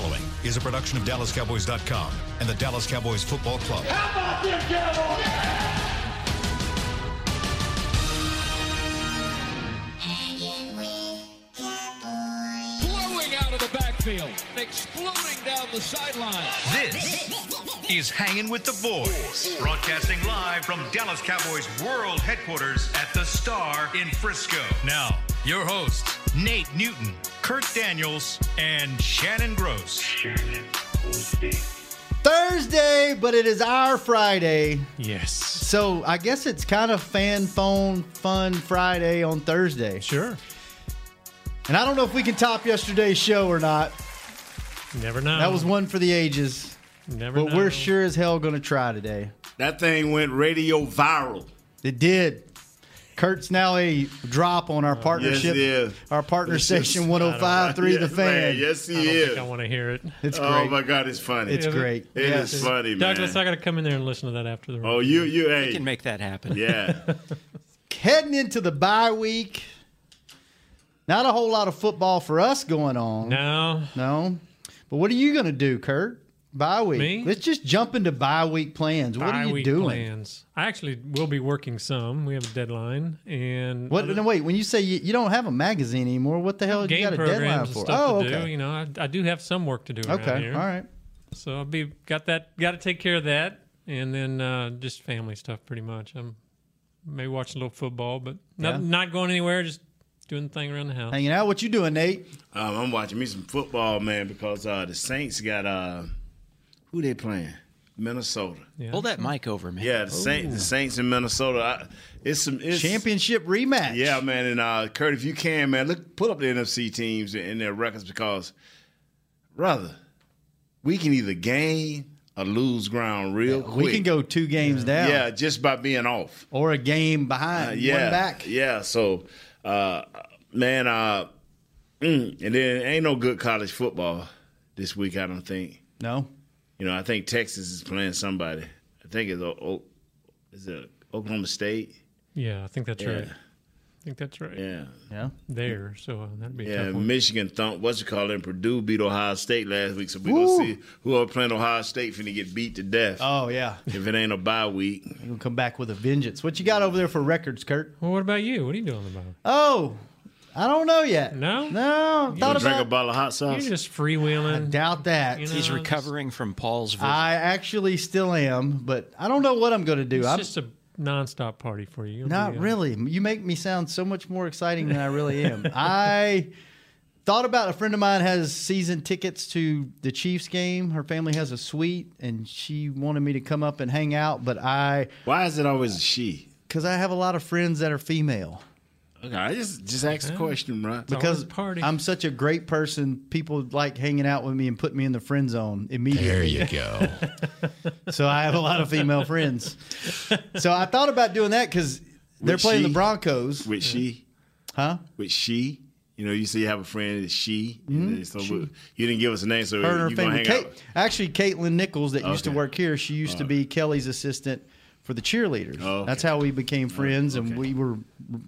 following is a production of DallasCowboys.com and the Dallas Cowboys Football Club. How about them Cowboys? Blowing out of the backfield, exploding down the sideline. This is Hanging with the Boys, broadcasting live from Dallas Cowboys World Headquarters at the Star in Frisco. Now, your hosts, Nate Newton, Kurt Daniels, and Shannon Gross. Thursday, but it is our Friday. Yes. So I guess it's kind of fan phone fun Friday on Thursday. Sure. And I don't know if we can top yesterday's show or not. Never know. That was one for the ages. Never But know. we're sure as hell going to try today. That thing went radio viral. It did. Kurt's now a drop on our partnership. he is. Our partner This station is- 105.3 The Fan. man, yes, he I don't is. think I want to hear it. It's Oh great. my God, it's funny. it's Is it? great. It Yes. is funny, man. Douglas, I got to come in there and listen to that after the. oh, you, you, hey, We can make that happen. yeah. Heading into the bye week. Not a whole lot of football for us going on. No. No. But what are you going to do, Kurt? Bye week. Me? Let's just jump into bye week plans. What are you Bye-week doing? Plans. I actually will be working some. We have a deadline and What? No, wait. When you say you, you don't have a magazine anymore, what the hell you game got a deadline programs and for? stuff Oh, to okay. do. You know, I, I do have some work to do around Okay. here. All right. So I'll be got that. Got to take care of that, and then uh, just family stuff. Pretty much. I'm maybe watch a little football, but not, Yeah. not going anywhere. Just doing the thing around the house. Hanging out. What you doing, Nate? Um, I'm watching me some football, man, because uh, the Saints got uh, who they playing? Minnesota. Yeah. Pull that mic over, man. Yeah, the Saints, the Saints in Minnesota. I, it's some it's, Championship rematch. Yeah, man, and uh, Kurt, if you can, man, look, pull up the NFC teams and their records because, brother, we can either gain or lose ground real quick. We can go two games down. yeah, just by being off. Or a game behind. Uh, yeah, One back. yeah. So, uh, man, uh, mm, and then ain't no good college football this week. I don't think. No. You know, I think Texas is playing somebody. I think it's o- o- is it Oklahoma State. Yeah, I think that's Yeah. right. I think that's right. Yeah, Yeah. There, so uh, that'd be a yeah. tough one. Michigan thump. What's it called? And Purdue beat Ohio State last week. So we gonna see who are playing Ohio State finna get beat to death. Oh yeah. If it ain't a bye week, We're gonna come back with a vengeance. What you got over there for records, Kurt? Well, what about you? What are you doing about it? Oh, I don't know yet. No? No. you Thought drink a bottle of hot sauce. You're just freewheeling. Doubt that. You know, He's it's- recovering from Paul's visit. I actually still am, but I don't know what I'm going to do. It's I'm just a nonstop party for you. You'll not be, uh, really. You make me sound so much more exciting than I really am. I thought about a friend of mine has season tickets to the Chiefs game. Her family has a suite, and she wanted me to come up and hang out, but I Why is it always a she? because I have a lot of friends that are female. Okay, I just just asked the question, right? Because a party. I'm such a great person, people like hanging out with me and put me in the friend zone immediately. There you go. So I have a lot of female friends. So I thought about doing that because they're With playing she? the Broncos, With she, huh? with she. You know, you say you have a friend that's she. and so we- you didn't give us a name, so Mm-hmm. Her and her you gonna family. hang Kate, out. actually, Caitlin Nichols that used to Okay. work here. She used to be Kelly's assistant for the cheerleaders. Oh, okay. That's how we became friends, and we were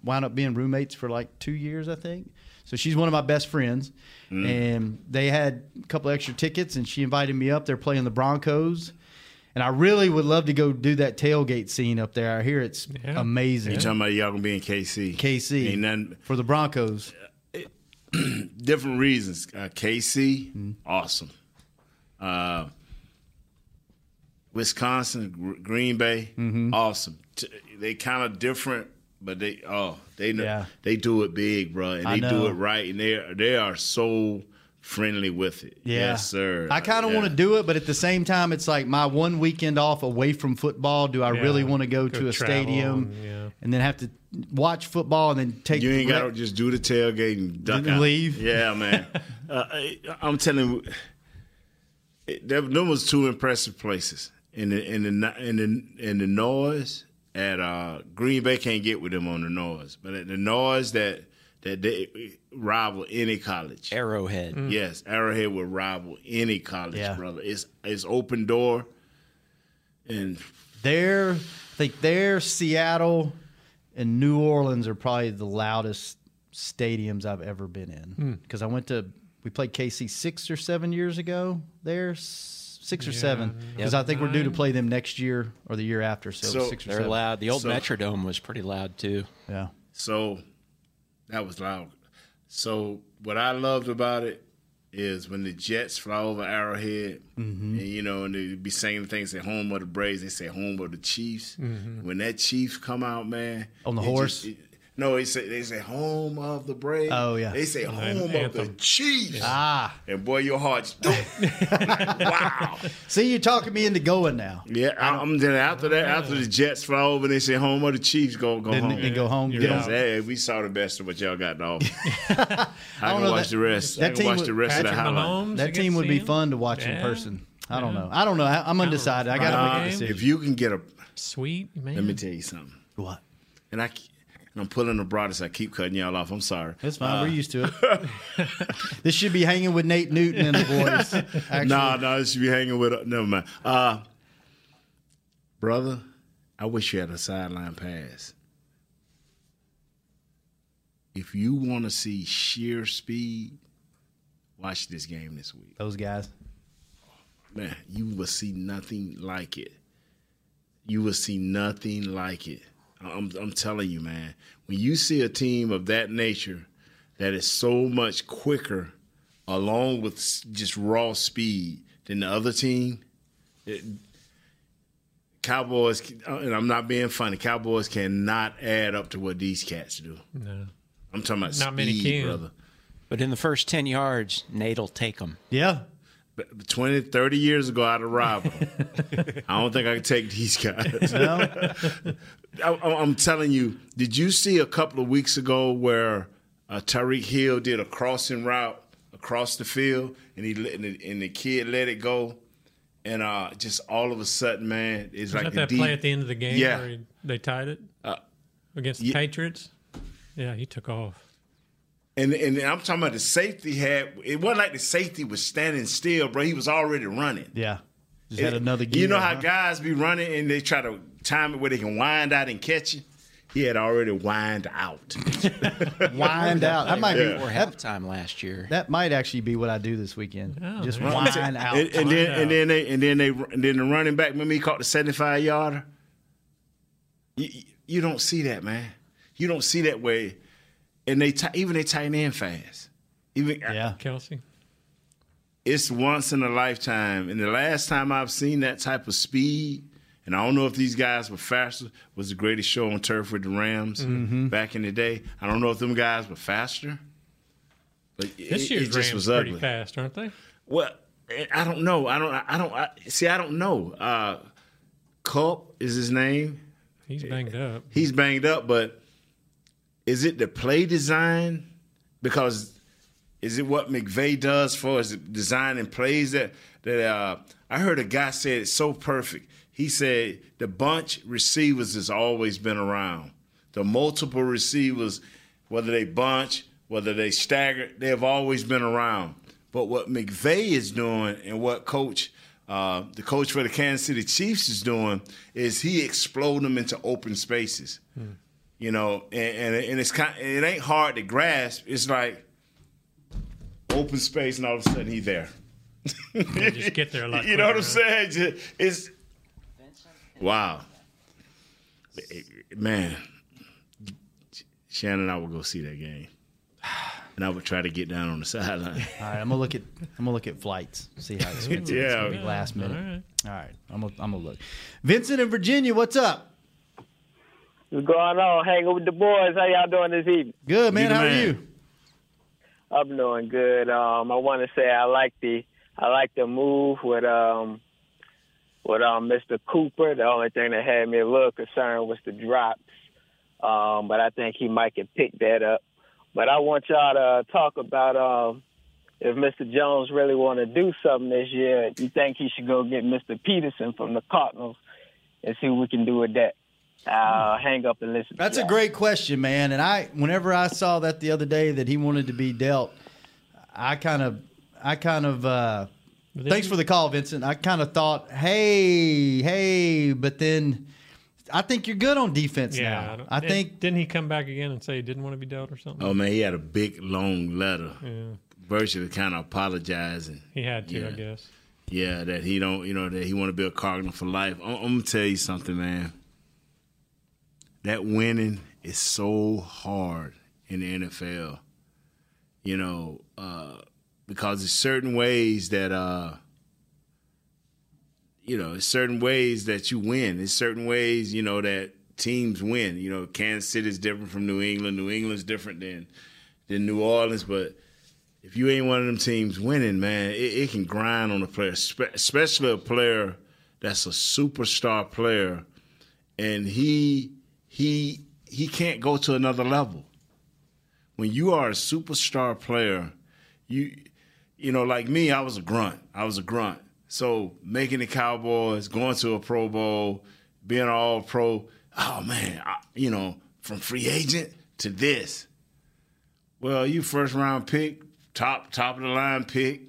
wound up being roommates for like two years, I think. So she's one of my best friends, Mm. and they had a couple extra tickets, and she invited me up. They're playing the Broncos. And I really would love to go do that tailgate scene up there. I hear it's Yeah. amazing. You talking about y'all gonna be in KC? KC Ain't nothing. for the Broncos. Different reasons. Uh, KC, Mm-hmm. awesome. Uh, Wisconsin, Green Bay, Mm-hmm. awesome. They kind of different, but they oh they know Yeah. they do it big, bro, and I they do it right, and they are, they are so friendly with it. Yeah. Yes, sir. I kind of Yeah. want to do it, but at the same time, it's like my one weekend off away from football. Do I Yeah. really want to go, Go to a travel stadium and- yeah. and then have to watch football and then take You ain't got to just do the tailgate and duck And out. leave? Yeah, man. uh, I- I'm telling you, it, there, them was two impressive places. In the in the in the in the noise at uh, Green Bay can't get with them on the noise, but at the noise that that they rival any college. Arrowhead. Yes, Arrowhead will rival any college, Yeah. brother. It's it's open door, and There, I think there, Seattle and New Orleans are probably the loudest stadiums I've ever been in. Because I went to we played KC six or seven years ago. There, S- six or Yeah. seven, because I think we're due to play them next year or the year after. So, So- six or They're seven. loud. The old So- Metrodome was pretty loud too. Yeah. So that was loud. So what I loved about it is when the Jets fly over Arrowhead, Mm-hmm. and you know, and they be saying things at home of the Braves, they say home of the Chiefs. When that Chiefs come out, man, Mm-hmm. On the it horse? it- no, they say they say home of the brave. Oh, yeah. they say And home of anthem. the Chiefs. Ah, And boy, your heart's just wow. see, you're talking me into going now. Yeah, I, I'm then after that, after the Jets fly over, they say home of the Chiefs. Go go Then, home. then go home. You're Get Yeah, hey, we saw the best of what y'all got to offer. I, don't can watch that- the rest. that I can team watch was- the rest Patrick of the highlight. Mahomes. That team would be him? fun to watch in person. I don't Yeah. know. I don't know. I- I'm undecided. I got to make a decision. if you can get a, Sweet man. let me tell you something. what? And I, ke- and I'm pulling the Broaddus. I keep cutting y'all off. I'm sorry. That's fine. We're used to it. this should be hanging with Nate Newton and the boys. No, no, this should be hanging with. Never mind. Uh, brother, I wish you had a sideline pass. If you want to see sheer speed, watch this game this week. Those guys. man, you will see nothing like it. You will see nothing like it. I'm, I'm telling you, man. When you see a team of that nature that is so much quicker, along with just raw speed, than the other team, it, Cowboys, uh, and I'm not being funny, Cowboys cannot add up to what these cats do. No. I'm talking about Not many speed, can. brother. But in the first 10 yards, Nate'll take them. Yeah. But 20, 30 years ago, I'd have robbed them. I don't think I could take these guys. No. I, I'm telling you, did you see a couple of weeks ago where uh, Tyreek Hill did a crossing route across the field, and he let, and the, and the kid let it go, and uh, just all of a sudden, man, it's Was like that the that deep, play at the end of the game Yeah. where he, they tied it Uh, against the yeah. Patriots? Yeah, he took off. And and I'm talking about the safety had. It wasn't like the safety was standing still, bro. He was already running. Yeah. Just had another gear. You know how huh? guys be running and they try to time it where they can wind out and catch you. He had already wind out. wind out. That might Yeah. be Or that, halftime last year. that might actually be what I do this weekend. Oh, Just wind out. and, and then out. and then they and then they and then the running back. Remember he caught the seventy five yarder. You, you don't see that, man. You don't see that way. And they ti- even they tighten in fast. Even yeah. Kelce. it's once in a lifetime. And the last time I've seen that type of speed, and I don't know if these guys were faster, was the greatest show on turf with the Rams Mm-hmm. back in the day. I don't know if them guys were faster, but This it, year's it just Rams was pretty ugly. fast, aren't they? Well, I don't know. I don't. I don't. I, see, I don't know. Uh, Kupp is his name. He's banged up. He's banged up, but is it the play design? Because is it what McVay does for his design and plays that that uh, I heard a guy say it so perfect. He said the bunch receivers has always been around. The multiple receivers, whether they bunch, whether they stagger, they have always been around. But what McVay is doing and what coach uh, the coach for the Kansas City Chiefs is doing is he explode them into open spaces. You know, and, and, and it's kind it ain't hard to grasp. It's like open space, and all of a sudden he's there. They just get there a lot you know what I'm quicker, saying? Just- It's wow, man. Shannon and I will go see that game, and I would try to get down on the sideline. All right, I'm gonna look at I'm gonna look at flights. See how it's gonna Yeah. be last minute. All right. All right, I'm gonna, I'm gonna look. Vincent in Virginia, what's up? What's going on? Hanging with the boys. How y'all doing this evening? Good man. the How are you? I'm doing good. Um, I want to say I like the I like the move with um with um Mr. Cooper. The only thing that had me a little concerned was the drops. Um, but I think he might can pick that up. But I want y'all to talk about um if Mr. Jones really want to do something this year. You think he should go get Mr. Peterson from the Cardinals and see what we can do with that. Uh, hang up and listen. to That's a y'all. great question, man. And I, whenever I saw that the other day that he wanted to be dealt, I kind of, I kind of. uh Thanks for the call, Vincent. I kind of thought, hey, hey, but then I think you're good on defense Yeah, now. don't- I think didn't he come back again and say he didn't want to be dealt or something? Oh man, he had a big long letter. Yeah. virtually kind of apologizing. He had to, Yeah. I guess. Yeah, that he don't, you know, that he want to be a Cardinal for life. I'm, I'm gonna tell you something, man. That winning is so hard in the NFL. You know, uh, because there's certain ways that, uh, you know, there's certain ways that you win. There's certain ways, you know, that teams win. You know, Kansas City is different from New England. New England's different than than New Orleans, but if you ain't one of them teams winning, man, it, it can grind on a player, spe- especially a player that's a superstar player, and he he he can't go to another level. When you are a superstar player, you you know, like me, I was a grunt. I was a grunt. So making the Cowboys, going to a Pro Bowl, being all pro, oh man, I, you know, from free agent to this. Well, you first round pick, top top of the line pick.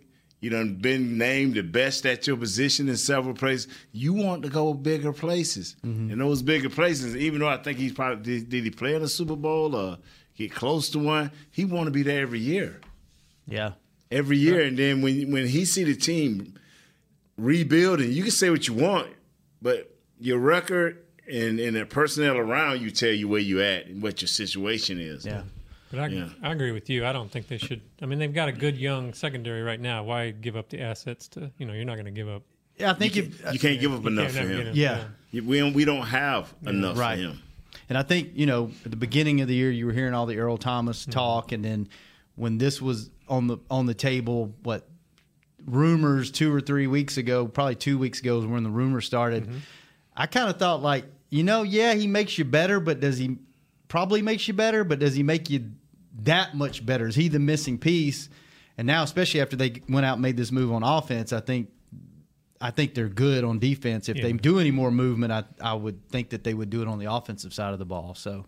You done been named the best at your position in several places. You want to go bigger places, mm-hmm. and those bigger places. Even though I think he's probably did, did he play in a Super Bowl or get close to one? He want to be there every year, Yeah. every year. And then when when he see the team rebuilding, you can say what you want, but your record and and the personnel around you tell you where you at and what your situation is. Yeah. But I, Yeah. I agree with you. I don't think they should. I mean, they've got a good young secondary right now. Why give up the assets to, you know, you're not going to give up. Yeah, I think if You can't give up enough for him. him. Yeah. You- We don't, we don't have enough Right. for him. And I think, you know, at the beginning of the year you were hearing all the Earl Thomas mm-hmm. talk and then when this was on the on the table, what rumors two or three weeks ago, probably two weeks ago is when the rumors started. Mm-hmm. I kind of thought like, you know, yeah, he makes you better, but does he probably makes you better, but does he make you that much better? Is he the missing piece? And now, especially after they went out and made this move on offense, I think I think they're good on defense. If they do any more movement, I I would think that they would do it on the offensive side of the ball. So,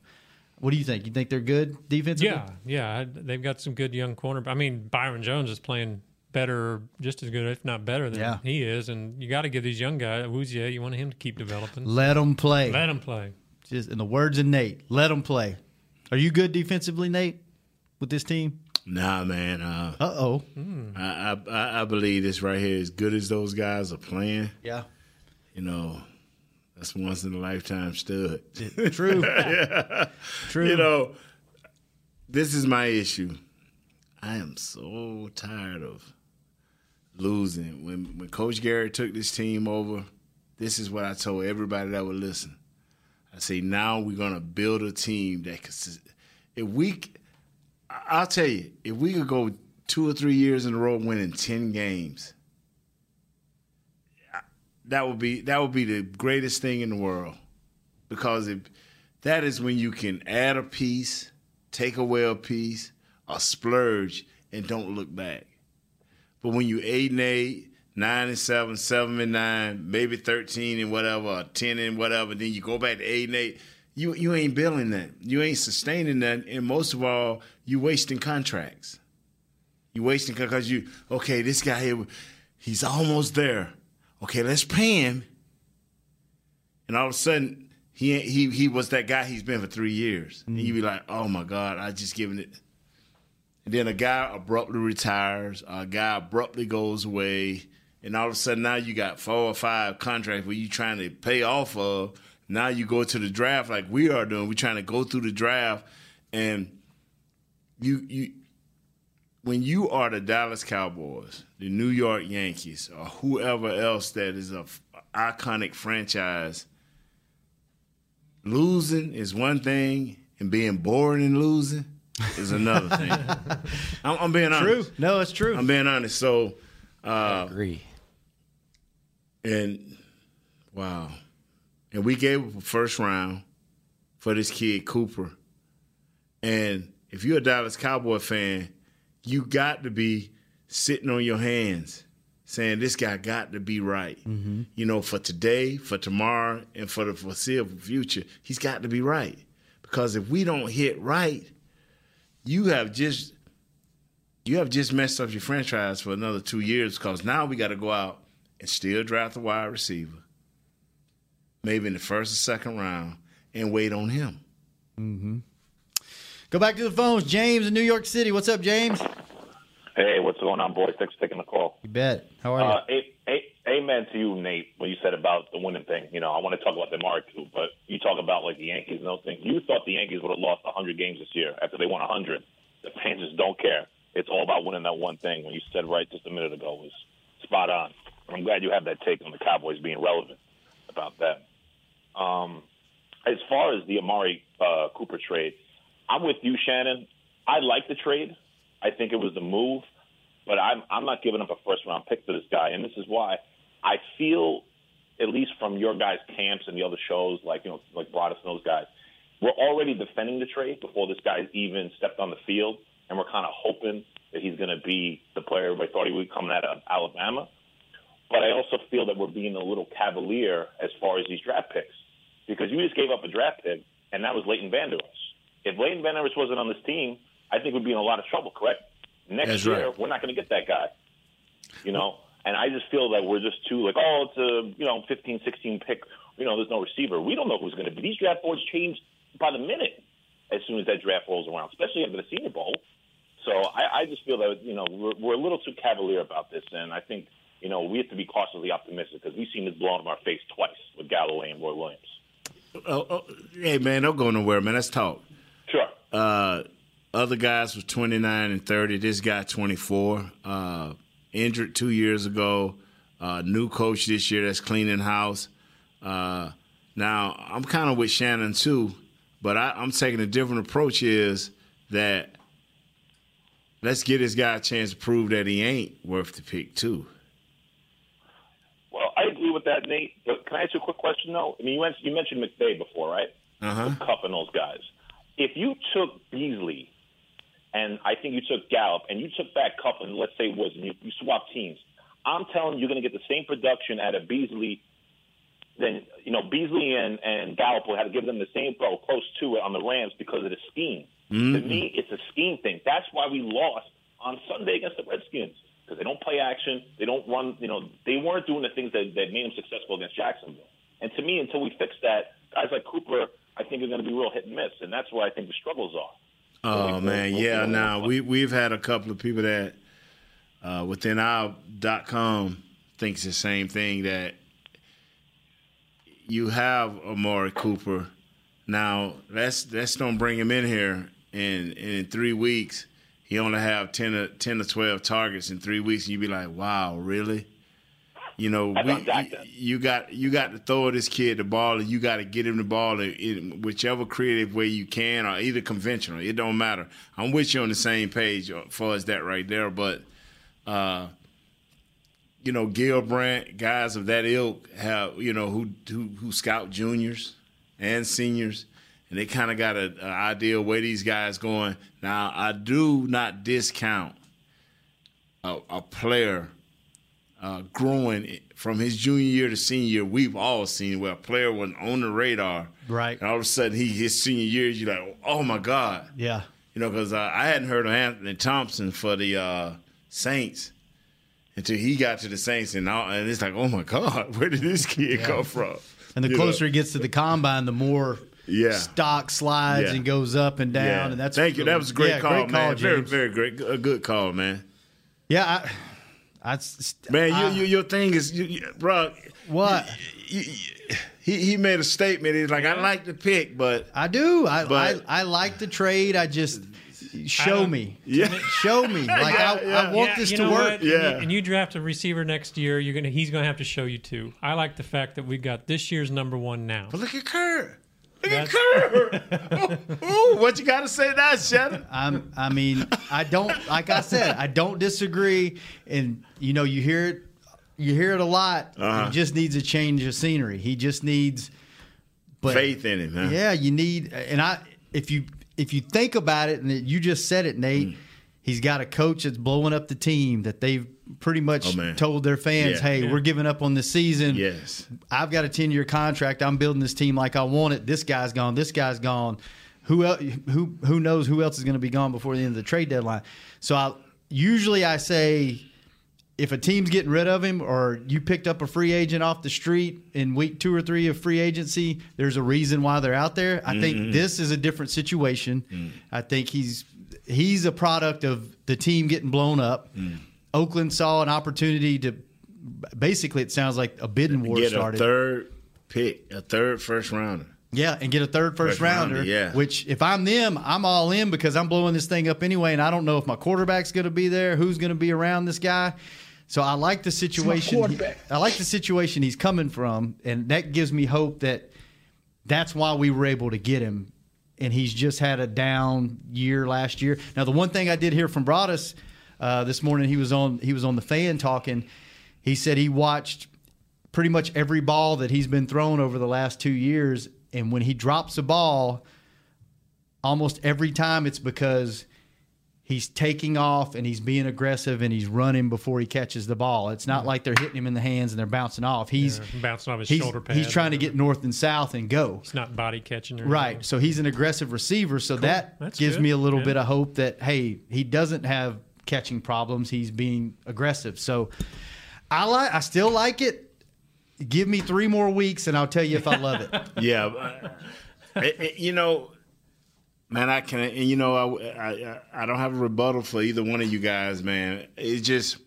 what do you think? You think they're good defensively? Yeah, yeah. They've got some good young corner. I mean, Byron Jones is playing better, just as good, if not better than Yeah. he is. And you got to give these young guys, Wuzier, you want him to keep developing. Let them play. Let him play. Just in the words of Nate, let them play. Are you good defensively, Nate, with this team? Nah, man. Uh, oh. I, I I believe this right here. As good as those guys are playing, Yeah. you know, that's once in a lifetime stud. True. True. You know, this is my issue. I am so tired of losing. When when Coach Garrett took this team over, this is what I told everybody that would listen. I say now we're gonna build a team that can. sus- If we, c- I'll tell you, if we could go two or three years in a row winning ten games, that would be that would be the greatest thing in the world because if that is when you can add a piece, take away a piece, or splurge and don't look back. But when you eight and eight, nine and seven, seven and nine, maybe thirteen and whatever, or ten and whatever, then you go back to eight and eight. You you ain't building that. You ain't sustaining that, and most of all, you wasting contracts. You wasting because you okay. This guy here, he's almost there. Okay, let's pay him. And all of a sudden, he he he was that guy he's been for three years. And you be mm-hmm. like, oh my God, I just given it. And then a guy abruptly retires, a guy abruptly goes away, and all of a sudden now you got four or five contracts where you trying to pay off of. Now you go to the draft like we are doing. We're trying to go through the draft, and you you when you are the Dallas Cowboys, the New York Yankees, or whoever else that is a f- iconic franchise, losing is one thing, and being bored and losing is another thing. I'm, I'm being True. honest. No, it's true. I'm being honest. So, uh, Agree. and wow, and we gave up a first round for this kid Cooper. And if you're a Dallas Cowboy fan, you got to be sitting on your hands saying this guy got to be right. Mm-hmm. You know, for today, for tomorrow, and for the foreseeable future, he's got to be right. Because if we don't hit right, you have just you have just messed up your franchise for another two years because now we got to go out and still draft a wide receiver, maybe in the first or second round, and wait on him. Mm-hmm. Go back to the phones. James in New York City. What's up, James? Hey, what's going on, boys? Thanks for taking the call. You bet. How are you? Uh, a, a, amen to you, Nate, what you said about the winning thing. You know, I want to talk about the Amari too, but you talk about like the Yankees and those things. You thought the Yankees would have lost 100 games this year after they won 100. The fans just don't care. It's all about winning that one thing. When you said right just a minute ago was spot on. I'm glad you have that take on the Cowboys being relevant about that. Um, as far as the Amari uh, Cooper trade, I'm with you, Shannon. I like the trade. I think it was the move, but I'm I'm not giving up a first round pick for this guy, and this is why I feel, at least from your guys' camps and the other shows, like you know, like Broaddus and those guys, we're already defending the trade before this guy's even stepped on the field, and we're kind of hoping that he's going to be the player everybody thought he would coming out of Alabama. But I also feel that we're being a little cavalier as far as these draft picks because you just gave up a draft pick, and that was Leighton Vander Esch. If Leighton Vander Esch wasn't on this team, I think we'd be in a lot of trouble, correct? Next That's year, right. we're not going to get that guy. You know, and I just feel that we're just too like, oh, it's a you know 15, 16 pick. You know, there's no receiver. We don't know who's going to be. These draft boards change by the minute as soon as that draft rolls around, especially after the Senior Bowl. So I, I just feel that you know we're, we're a little too cavalier about this, and I think you know we have to be cautiously optimistic because we've seen this blown in our face twice with Galloway and Roy Williams. Oh, oh, hey man, don't go nowhere, man. Let's talk. Sure. Uh, other guys was 29 and 30. This guy 24. Uh, injured two years ago. Uh, new coach this year that's cleaning house. Uh, now I'm kind of with Shannon too, but I, I'm taking a different approach. Is that let's give this guy a chance to prove that he ain't worth the pick too. Well, I agree with that, Nate. But can I ask you a quick question though? I mean, you mentioned, you mentioned McVay before, right? Uh huh. Kupp and those guys. If you took Beasley, and I think you took Gallup, and you took back Kupp, and let's say it was, and you, you swapped teams, I'm telling you, you're going to get the same production out of Beasley. Then you know Beasley and and Gallup will have to give them the same or close to it on the Rams because of the scheme. To me, it's a scheme thing. That's why we lost on Sunday against the Redskins because they don't play action. They don't run. You know, they weren't doing the things that, that made them successful against Jacksonville. And to me, until we fix that, guys like Cooper, I think are going to be real hit and miss, and that's where I think the struggles are. Oh man, yeah. Now we we've had a couple of people that uh, within our dot com thinks the same thing that you have Amari Cooper. Now let's let's don't bring him in here and, and in three weeks he only have 10 or, 10 to twelve targets in three weeks and you be like, wow, really? You know, we, you, got you got to throw this kid the ball, and you got to get him the ball in, in whichever creative way you can, or either conventional. It don't matter. I'm with you on the same page for far as that right there. But, uh, you know, Gil Brandt, guys of that ilk have you know who who, who scout juniors and seniors, and they kind of got an idea of where these guys going. Now, I do not discount a, a player uh, growing from his junior year to senior year. We've all seen where a player wasn't on the radar, Right. And all of a sudden, he his senior year, you're like, oh my god, Yeah. you know, because uh, I hadn't heard of Anthony Thompson for the uh, Saints until he got to the Saints, and all, and it's like, oh my god, where did this kid come from? And the You closer know? he gets to the combine, the more Yeah. stock slides Yeah. and goes up and down. Yeah. And that's Thank you. That was a great yeah, call, great man. very, very great. A good call, man. Yeah, I, I, Man, I- you, you, your thing is, you, you, bro. what you- you- he he made a statement. He's like, I like the pick, but I do. I, But- I I like the trade. I just show don't- me. Yeah. show me. Like I, I want Yeah, this you to know work. what? And you- Yeah. And you draft a receiver next year, you're gonna he's gonna have to show you too. I like the fact that we got this year's number one now. but look at Kerr. Look at Kerr. Ooh, ooh, what you got to say now, Shannon? I'm, I mean, I don't like I said, I don't disagree. And you know, you hear it, you hear it a lot. Uh-huh. He just needs a change of scenery. He just needs, but Faith in him, huh? yeah, you need. And I, if you if you think about it, and you just said it, Nate, Mm. He's got a coach that's blowing up the team that they've pretty much Oh, told their fans, Yeah. "Hey, Yeah. we're giving up on the season. Yes. I've got a 10 year contract. I'm building this team like I want it. This guy's gone. This guy's gone. Who else, who who knows who else is going to be gone before the end of the trade deadline? So I usually I say if a team's getting rid of him or you picked up a free agent off the street in week 2 or 3 of free agency, there's a reason why they're out there. I think mm-hmm. this is a different situation. Mm. I think he's he's a product of the team getting blown up. Mm. Oakland saw an opportunity to basically it sounds like a bidding war Get started. a third pick, a third first rounder. Yeah, and get a third first First rounder, rounder. yeah. Which, if I'm them, I'm all in because I'm blowing this thing up anyway, and I don't know if my quarterback's going to be there, who's going to be around this guy. So I like the situation. quarterback. I like the situation he's coming from, and that gives me hope that that's why we were able to get him. And he's just had a down year last year. Now, the one thing I did hear from Broaddus uh, this morning, he was on he was on the fan talking. He said he watched pretty much every ball that he's been thrown over the last two years, and when he drops a ball, almost every time it's because he's taking off and he's being aggressive and he's running before he catches the ball. It's not like they're hitting him in the hands and they're bouncing off. He's Yeah, bouncing off his he's, shoulder pad He's trying to get north and south and go. It's not body catching or Right. anything. So he's an aggressive receiver. So that That's gives good. me a little Yeah. bit of hope that hey, he doesn't have catching problems. He's being aggressive. So I like. I still like it. Give me three more weeks, and I'll tell you if I love it. Yeah, but, it- it- you know, man, I can, and you know, I, I I don't have a rebuttal for either one of you guys, man. It's just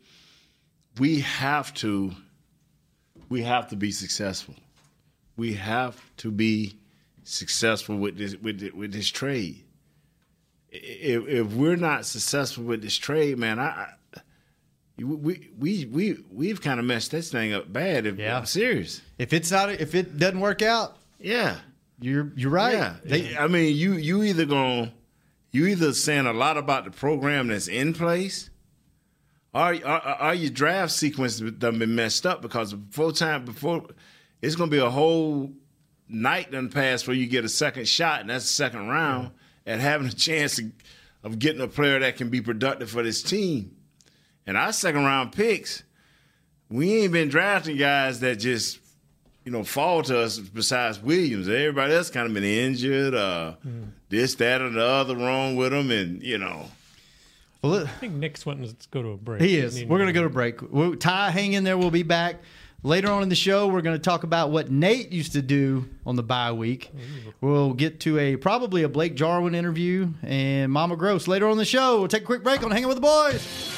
we have to, we have to be successful. We have to be successful with this with thi- with this trade. If, if we're not successful with this trade, man, I. I we we we we've kind of messed this thing up bad. If Yeah. I'm serious. If it's not, if it doesn't work out, Yeah. You're you're right. Yeah, They- I mean, you you either going you either saying a lot about the program that's in place, or are your draft sequence done been messed up because before time before it's going to be a whole night done pass where you get a second shot and that's the second round at having a chance of, of getting a player that can be productive for this team. And our second round picks, we ain't been drafting guys that just you know, fall to us besides Williams. Everybody else kind of been injured, uh, this, that, or the other wrong with them, and you know, well, I think Nick's wanting to go to a break. He is. We're going to go to a break. We'll, Ty, hang in there. We'll be back. Later on in the show, we're going to talk about what Nate used to do on the bye week. We'll get to a probably a Blake Jarwin interview and Mama Gross later on in the show. We'll take a quick break on Hanging with the Boys.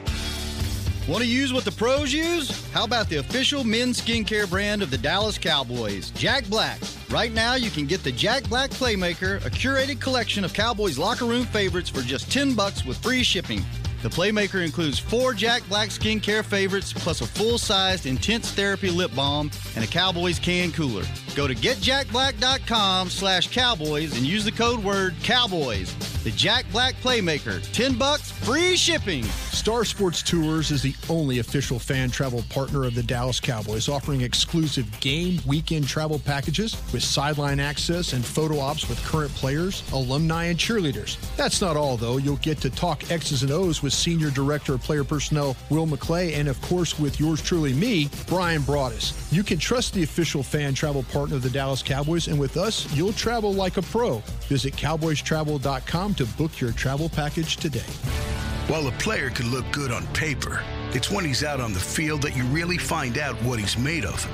Want to use what the pros use? How about the official men's skincare brand of the Dallas Cowboys, Jack Black? Right now, you can get the Jack Black Playmaker, a curated collection of Cowboys locker room favorites for just 10 bucks with free shipping. The Playmaker includes four Jack Black skincare favorites, plus a full-sized intense therapy lip balm and a Cowboys can cooler. Go to getjackblack.com slash cowboys and use the code word cowboys. The Jack Black Playmaker, 10 bucks, free shipping. Star Sports Tours is the only official fan travel partner of the Dallas Cowboys, offering exclusive game weekend travel packages with sideline access and photo ops with current players, alumni, and cheerleaders. That's not all, though. You'll get to talk X's and O's with Senior Director of Player Personnel Will McClay, and of course with yours truly, me, Bryan Broaddus. You can trust the official fan travel partner of the Dallas Cowboys, and with us, you'll travel like a pro. Visit cowboystravel.com to book your travel package today. While a player could look good on paper, it's when he's out on the field that you really find out what he's made of.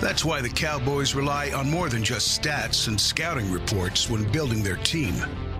That's why the Cowboys rely on more than just stats and scouting reports when building their team.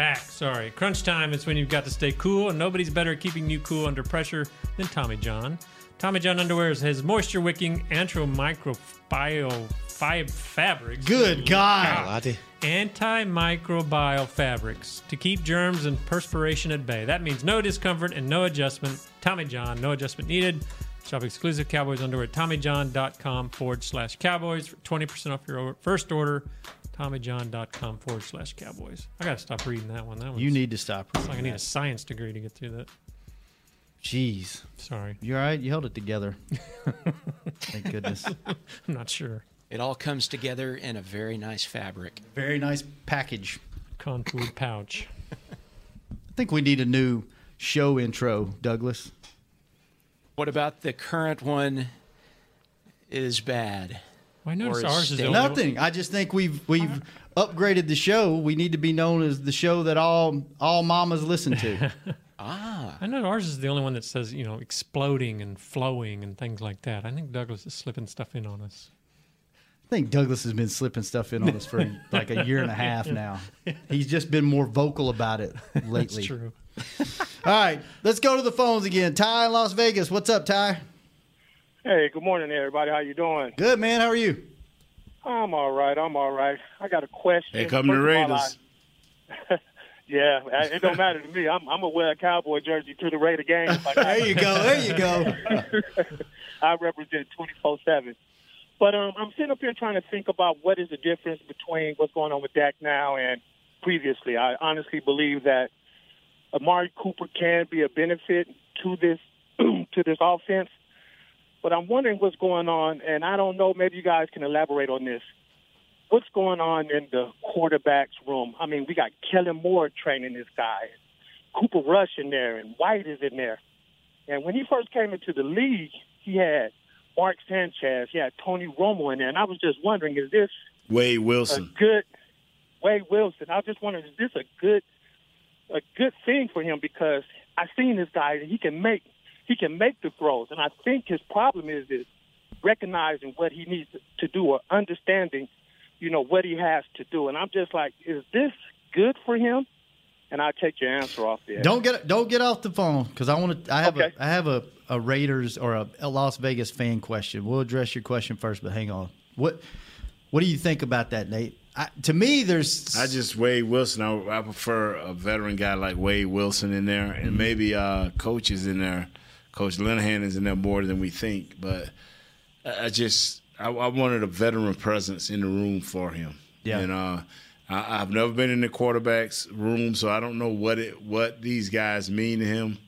Back, sorry. Crunch time is when you've got to stay cool, and nobody's better at keeping you cool under pressure than Tommy John. Tommy John Underwears has moisture wicking antimicrobial fib fabrics. Good God. Antimicrobial fabrics to keep germs and perspiration at bay. That means no discomfort and no adjustment. Tommy John, no adjustment needed. Shop exclusive Cowboys underwear at TommyJohn.com forward slash Cowboys for 20% off your first order. TommyJohn.com forward slash Cowboys. I got to stop reading that one. That one. You need to stop. It's like I need that. a science degree to get through that. Jeez. Sorry. You're all right? You held it together. Thank goodness. I'm not sure. It all comes together in a very nice fabric. Very nice package. Contoured pouch. I think we need a new show intro, Douglas. What about the current one? Is bad. Why notice Or ours is stale? Nothing. I just think we've we've upgraded the show. We need to be known as the show that all all mamas listen to. Ah, I know ours is the only one that says, you know, exploding and flowing and things like that. I think Douglas is slipping stuff in on us. I think Douglas has been slipping stuff in on us for like a year and a half now. He's just been more vocal about it lately. That's true. All right, let's go to the phones again. Ty in Las Vegas. What's up, Ty? Hey, good morning, everybody. How you doing? Good, man. How are you? I'm all right. I'm all right. I got a question. Here come First of Raiders. I- yeah, it don't matter to me. I'm I'm gonna wear a cowboy jersey to the Raider game. if I got There you go. There you go. I represent 24 seven. But um, I'm sitting up here trying to think about what is the difference between what's going on with Dak now and previously. I honestly believe that Amari Cooper can be a benefit to this to this offense. But I'm wondering what's going on, and I don't know. Maybe you guys can elaborate on this. What's going on in the quarterback's room? I mean, we got Kellen Moore training this guy, Cooper Rush in there, and White is in there. And when he first came into the league, he had Mark Sanchez, he had Tony Romo in there, and I was just wondering, is this Wade a Wilson. good Wade Wilson? I was just wondering, is this a good a good thing for him because I've seen this guy, and he can make he can make the throws, and I think his problem is is recognizing what he needs to do or understanding, you know, what he has to do. And I'm just like, is this good for him? And I'll take your answer off there. Don't get don't get off the phone because I want to. I have Okay. a I have a, a Raiders or a, a Las Vegas fan question. We'll address your question first, but hang on. What what do you think about that, Nate? I, to me, there's I just Wade Wilson. I, I prefer a veteran guy like Wade Wilson in there, and maybe uh, coaches in there. Coach Linehan is in there more than we think, but I just I, I wanted a veteran presence in the room for him. Yeah. and uh, I, I've never been in the quarterback's room, so I don't know what it what these guys mean to him.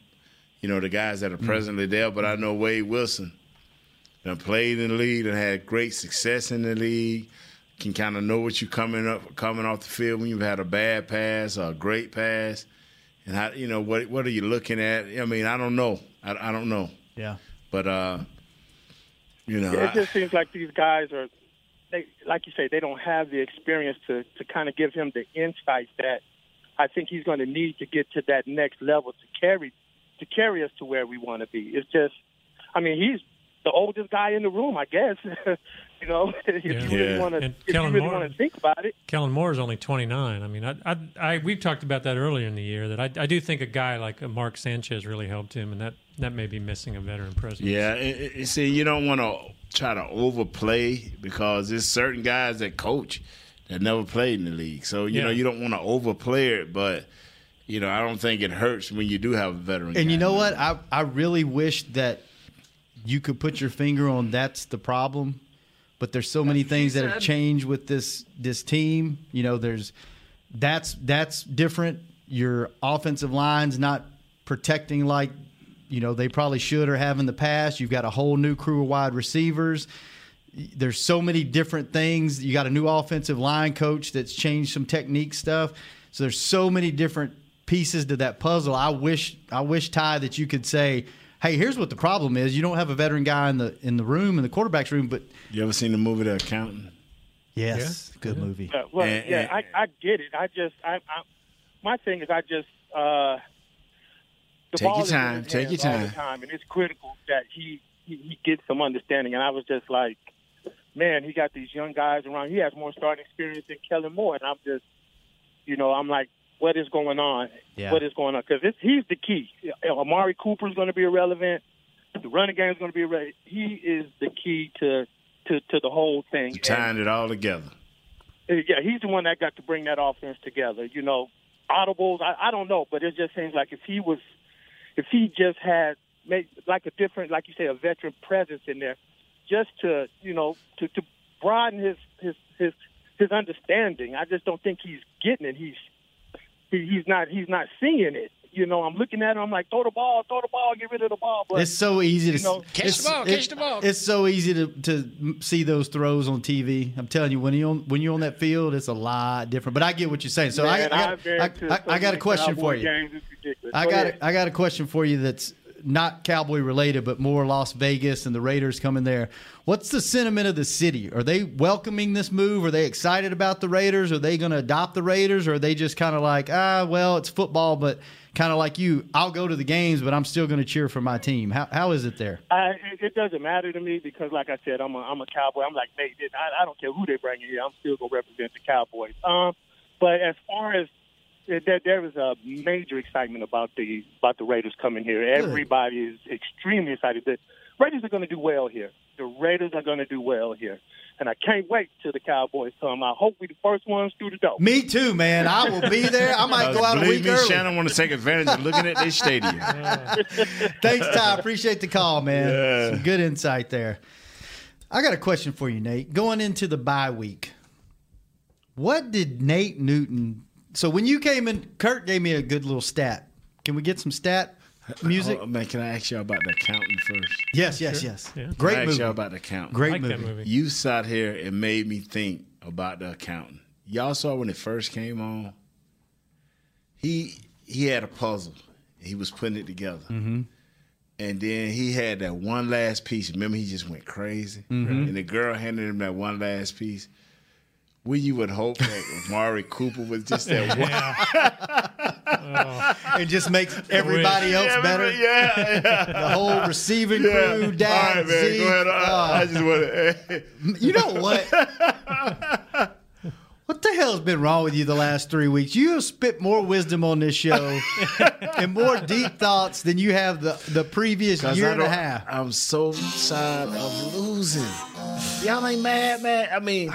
You know, the guys that are presently there, but I know Wade Wilson. That played in the league and had great success in the league. Can kind of know what you coming up coming off the field when you've had a bad pass or a great pass, and how you know what what are you looking at? I mean, I don't know. I, I don't know. yeah. But uh, you know, it I- just seems like these guys are, they like you say, they don't have the experience to to kind of give him the insight that I think he's going to need to get to that next level to carry to carry us to where we want to be. It's just, I mean, he's the oldest guy in the room, I guess. you know, if you Yeah. really Yeah. want to, And if you really Moore- want to think about it. Kellen Moore is only 29. I mean, I, I, I, we've talked about that earlier in the year that I, I do think a guy like Mark Sanchez really helped him, and that, that may be missing a veteran presence. yeah. It, it- it- see, you don't want to try to overplay because there's certain guys that coach that never played in the league. So you Yeah. know, you don't want to overplay it, but. You know, I don't think it hurts when you do have a veteran. And you guy. know what? I I really wish that you could put your finger on that's the problem. But there's so many things that have changed with this this team. You know, there's that's that's different. Your offensive line's not protecting like you know they probably should or have in the past. You've got a whole new crew of wide receivers. There's so many different things. You got a new offensive line coach that's changed some technique stuff. So there's so many different pieces to that puzzle. I wish I wish Ty that you could say, "Hey, here's what the problem is. You don't have a veteran guy in the in the room in the quarterback's room, but You ever seen the movie The Accountant? yes, good movie. Yeah, well, And- yeah, and- I, I get it. I just, I, I, my thing is, I just, uh, the Take ball your is in time, his take hands your all the time. time, and it's critical that he, he he gets some understanding. And I was just like, man, he got these young guys around. He has more starting experience than Kellen Moore, and I'm just, you know, I'm like, what is going on? Yeah. What is going on? Because he's the key. Amari Cooper is going to be irrelevant. The running game is going to be ready. He is the key to to, to the whole thing. Tying it all together. Yeah, he's the one that got to bring that offense together. You know, audibles. I, I don't know, but it just seems like if he was, if he just had made like a different, like you say, a veteran presence in there, just to you know to to broaden his his his his understanding. I just don't think he's getting it. He's he, he's not he's not seeing it. You know, I'm looking at him. I'm like, throw the ball, throw the ball, get rid of the ball. But it's so easy to you know, the ball. It's so easy to, to see those throws on TV. I'm telling you, when you when you're on that field, it's a lot different. But I get what you're saying. So I, I, got, I've I, I- I got a question for you. Games. I got ahead. a, I got a question for you that's not cowboy related, but more Las Vegas and the Raiders coming there. What's the sentiment of the city? Are they welcoming this move? Are they excited about the Raiders? Are they going to adopt the Raiders? Or are they just kind of like, ah, well, it's football, but kind of like you, I'll go to the games, but I'm still going to cheer for my team. How, how is it there? I, it, doesn't matter to me because, like I said, I'm a, I'm a cowboy. I'm like Nate. I, I don't care who they bring in here. I'm still gonna represent the Cowboys. Um, but as far as there, there is a major excitement about the about the Raiders coming here. Everybody is extremely excited. The Raiders are going to do well here. The Raiders are going to do well here, and I can't wait till the Cowboys come. I hope we the first ones through the door. Me too, man. I will be there. I might go out a week me, early. Shannon want to take advantage of looking at this stadium. Thanks, Ty. Appreciate the call, man. Yeah. Some good insight there. I got a question for you, Nate. Going into the bye week, what did Nate Newton? So when you came in, Kurt gave me a good little stat. Can we get some stat music? Oh, man, can I ask you about the accounting first? Yes, yes, yes. Can Great I ask movie. y'all about the accounting. Great Like that movie. movie. You sat here and made me think about the accounting. Y'all saw when it first came on. He he had a puzzle. He was putting it together. Mm-hmm. And then he had that one last piece. Remember, he just went crazy. Mhm. And the girl handed him that one last piece. Well, you would hope that Mari Cooper was just that one. Oh. and just makes everybody else Yeah, better. Yeah, yeah. The whole receiving Yeah. crew, Dad, All right, man, Zeke. go ahead. I, I Oh. just want to. You know what? What the hell's been wrong with you the last three weeks? You have spit more wisdom on this show and more deep thoughts than you have the, the previous 'Cause year and a half. I'm so tired of losing. Y'all ain't mad, man. I mean,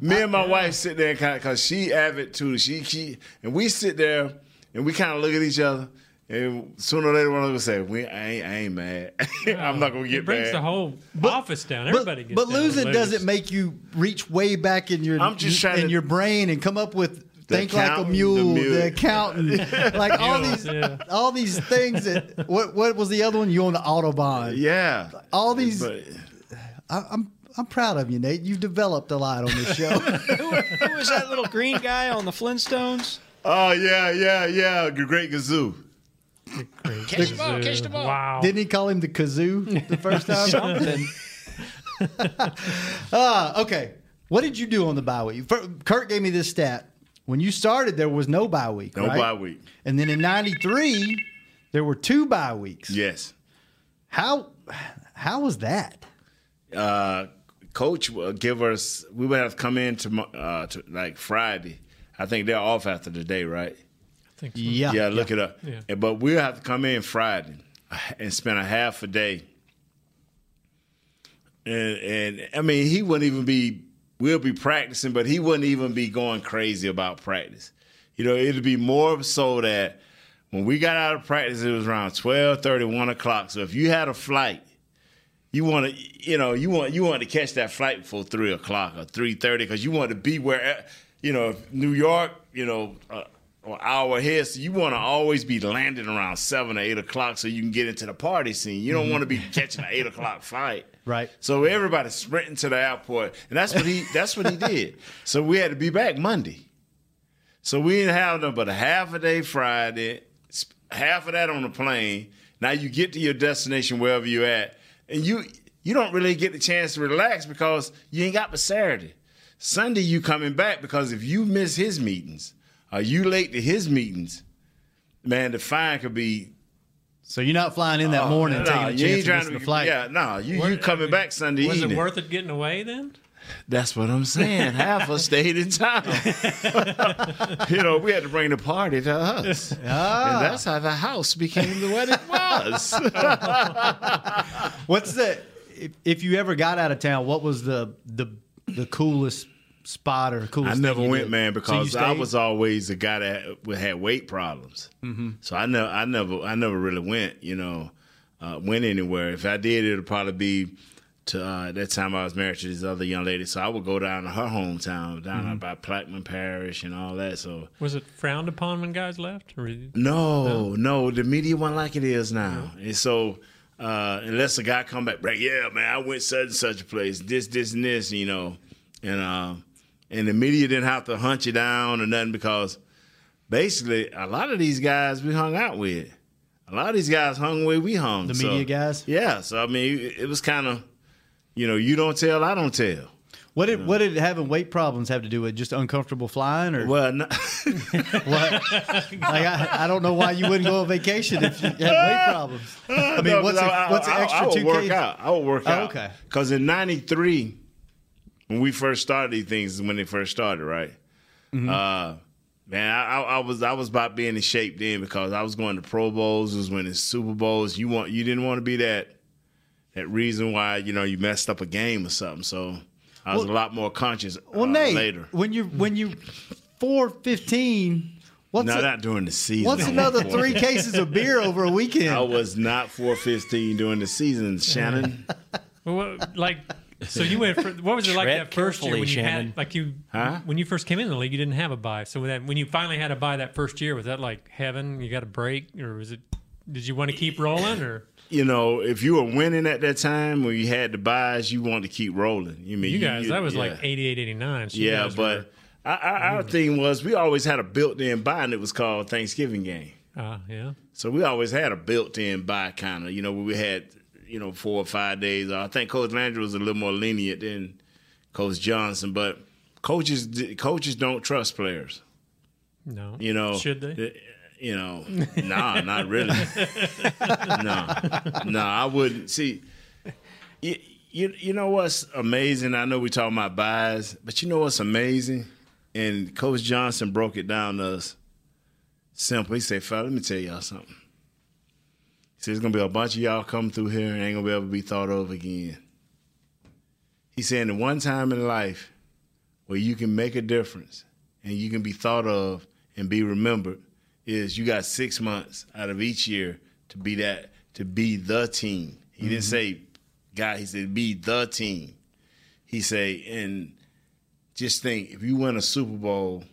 me and my wife sit there because she avid too. She she and we sit there and we kind of look at each other. And sooner or later, one of us say, "We I ain't, I ain't mad. I'm not gonna get It brings mad." the whole office down. Everybody gets But down losing when doesn't make you reach way back in your I'm just trying in to- your brain and come up with think like a mule, the the, mule. accountant, like all Mules, these yeah. all these things that what what was the other one? You on the autobahn? Yeah, all these. But- I, I'm I'm proud of you, Nate. You've developed a lot on this show. who, who was that little green guy on the Flintstones? Oh yeah, yeah, yeah. Great Gazoo. Catch the ball, catch the ball. Wow. Didn't he call him the kazoo the first time? Something. Ah, okay. What did you do on the bye week? Fir- Kurt gave me this stat. When you started, there was no bye week. No right? bye week. And then in '93, there were two bye weeks. Yes. How how was that? uh, coach will give us. We would have to come in to, uh, to like Friday. I think they're off after the day, right? I think so. Yeah. Yeah, look it up. Yeah. But we'll have to come in Friday and spend a half a day. And and I mean, he wouldn't even be. We'll be practicing, but he wouldn't even be going crazy about practice. You know, it'd be more so that when we got out of practice, it was around 12, 30, 1 o'clock. So if you had a flight, you want to, you know, you want you want to catch that flight before three o'clock or three thirty because you want to be where, you know, New York, you know, uh, an hour ahead. So you want to always be landing around seven or eight o'clock so you can get into the party scene. You don't mm-hmm. want to be catching an eight o'clock flight. Right. So everybody's sprinting to the airport, and that's what he that's what he did. So we had to be back Monday. So we didn't have them but a half a day Friday, half of that on the plane. Now you get to your destination wherever you're at, and you you don't really get the chance to relax because you ain't got but Saturday. Sunday you coming back because if you miss his meetings or you late to his meetings, man, the fine could be So you're not flying in that Oh, morning no, taking a you chance ain't to trying miss to the flight. Yeah, no, you What- you coming back Sunday Was evening. Was it worth it getting away then? That's what I'm saying. Half us stayed in town. you know, we had to bring the party to us. Ah. And that's how the house became the what it was. What's the if, if you ever got out of town? What was the the the coolest spot or coolest? I never you went, did? man, So because I was always the guy that had weight problems. Mhm. So I never, I never, I never really went. You know, uh, went anywhere. If I did, it'd probably be to uh, that time I was married to this other young lady. So I would go down to her hometown, down Mhm. by Plaquemine Parish and all that. So Was it frowned upon when guys left? Or no, no, the media wasn't like it is now. And so, uh, unless a guy come back, like, yeah, man, I went such and such a place, this, this, and this, you know, and uh, and the media didn't have to hunt you down or nothing because basically a lot of these guys we hung out with, a lot of these guys hung where we hung. The So, media guys? yeah. So I mean, it, it was kind of, you know, you don't tell, I don't tell. What did what did having weight problems have to do with just uncomfortable flying or well? No. what? Like I, I don't know why you wouldn't go on vacation if you had weight problems. I mean, No, what's a, I- what's an I- extra I would two work out. I would work Oh, out. okay. Because in '93, when we first started these things, is when they first started, right? Mm-hmm. Uh, man, I, I, I was I was about being in shape then because I was going to Pro Bowls, was winning Super Bowls. You want you didn't want to be that that reason why you know you messed up a game or something. So I was Well- a lot more conscious Well, uh, Nate, later. when you when you four fifteen, what's no, a- not during the season. what's another three cases of beer over a weekend? I was not 415 during the season, Shannon. Well, like, so you went. For, what was it like Tread that first year when you Shannon. had like you Huh? when you first came in the league? You didn't have a bye. So when, that, when you finally had a bye that first year, was that like heaven? You got a break, or was it? Did you want to keep rolling, or you know, if you were winning at that time when you had the byes, you wanted to keep rolling. You mean you guys? that was yeah. like 88, 89. So yeah, guys were- but our, our, our thing was we always had a built-in bye, and it was called Thanksgiving game. Ah, yeah. So we always had a built-in bye kind of. You know, where we had you know four or five days. I think Coach Landry was a little more lenient than Coach Johnson, but coaches coaches don't trust players. No, You know, should they? the- You know, nah, not really. no, no, I wouldn't. See, you, you, you know what's amazing? I know we talking about byes, but you know what's amazing? And Coach Johnson broke it down to us simple. He said, "Fella, let me tell y'all something. He said, there's going to be a bunch of y'all come through here and ain't going to be able to be thought of again. He said, the one time in life where you can make a difference and you can be thought of and be remembered is you got six months out of each year to be that, to be the team. He didn't say guy, he said be the team. He said, and just think if you win a Super Bowl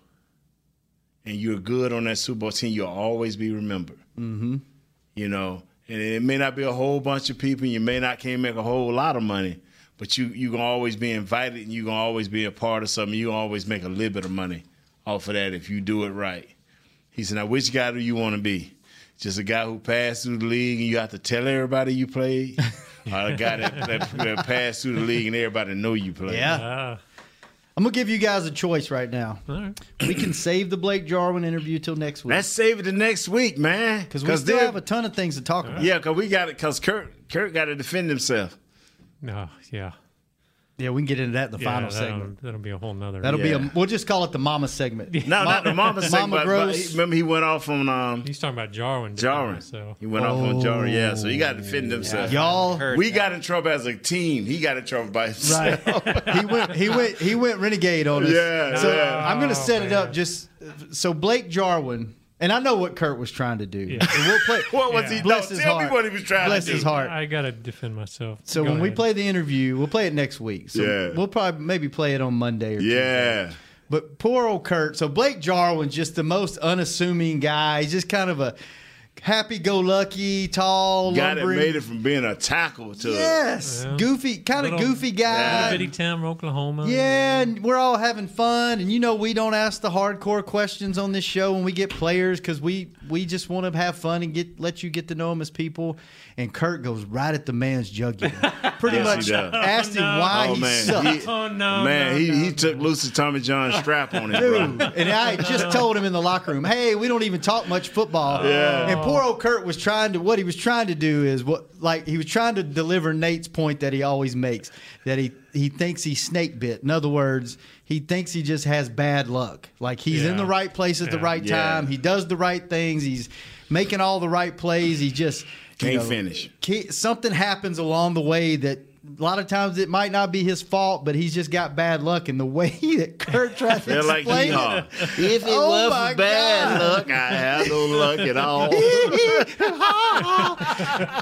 and you're good on that Super Bowl team, you'll always be remembered. Mm-hmm. You know, and it may not be a whole bunch of people, and you may not can't make a whole lot of money, but you you gonna always be invited and you gonna always be a part of something. You gonna always make a little bit of money off of that if you do it right. He said, Now which guy do you want to be? Just a guy who passed through the league and you have to tell everybody you played? or a guy that, that, that passed through the league and everybody know you played? Yeah. I'm gonna give you guys a choice right now. We can save the Blake Jarwin interview till next week. Let's save it to next week, man. because we still have a ton of things to talk about. Yeah, because we got it. Because Kurt, Kurt got to defend himself. No, yeah. Yeah, we can get into that in the Yeah, final that'll- segment. That'll be a whole nother. That'll be a. We'll just call it the mama segment. No, not the mama segment. but, but Gross. he- remember, he went off on um, He's talking about Jarwin. Jarwin. So He went off on Jarwin. Yeah, so he got to defend himself. Y'all- we got in trouble as a team. He got in trouble by himself. Right. he went. He went. He went renegade on us. Yeah, So yeah. I'm going to Oh, set it up just so Blake Jarwin, and I know what Kurt was trying to do. And we'll play. What was he? Bless no, his tell me heart. what he was trying Bless to do. his heart. I gotta defend myself. So Go when we play the interview, we'll play it next week. So Yeah. we'll probably maybe play it on Monday or Yeah. Tuesday. But poor old Kurt. So Blake Jarwin's just the most unassuming guy. He's just kind of a happy-go-lucky, tall, Guy that lumbering. made it from being a tackle to Yes, goofy, kind of Little- goofy guy. Little bitty town, Oklahoma. Yeah, and we're all having fun, and you know we don't ask the hardcore questions on this show when we get players because we we just want to have fun and get let you get to know them as people. And Kurt goes right at the man's jugular, pretty Yes, much asked him oh, why oh, he man. sucked. He, Oh, no, Man, no, he, no, he took Lucy Tommy John strap on him, Dude, bro. and I just told him in the locker room, "Hey, we don't even talk much football." Yeah. And poor old Kurt was trying to. What he was trying to do is what, like, he was trying to deliver Nate's point that he always makes that he he thinks he's snake bit. In other words, he thinks he just has bad luck. Like he's in the right place at the right Yeah. time. He does the right things. He's making all the right plays. He just Can't know, finish. can't- something happens along the way that a lot of times it might not be his fault, but he's just got bad luck. And the way that Kurt tried to They're like explain hee-haw. it, If it Oh was my for bad God. luck, I have no luck at all.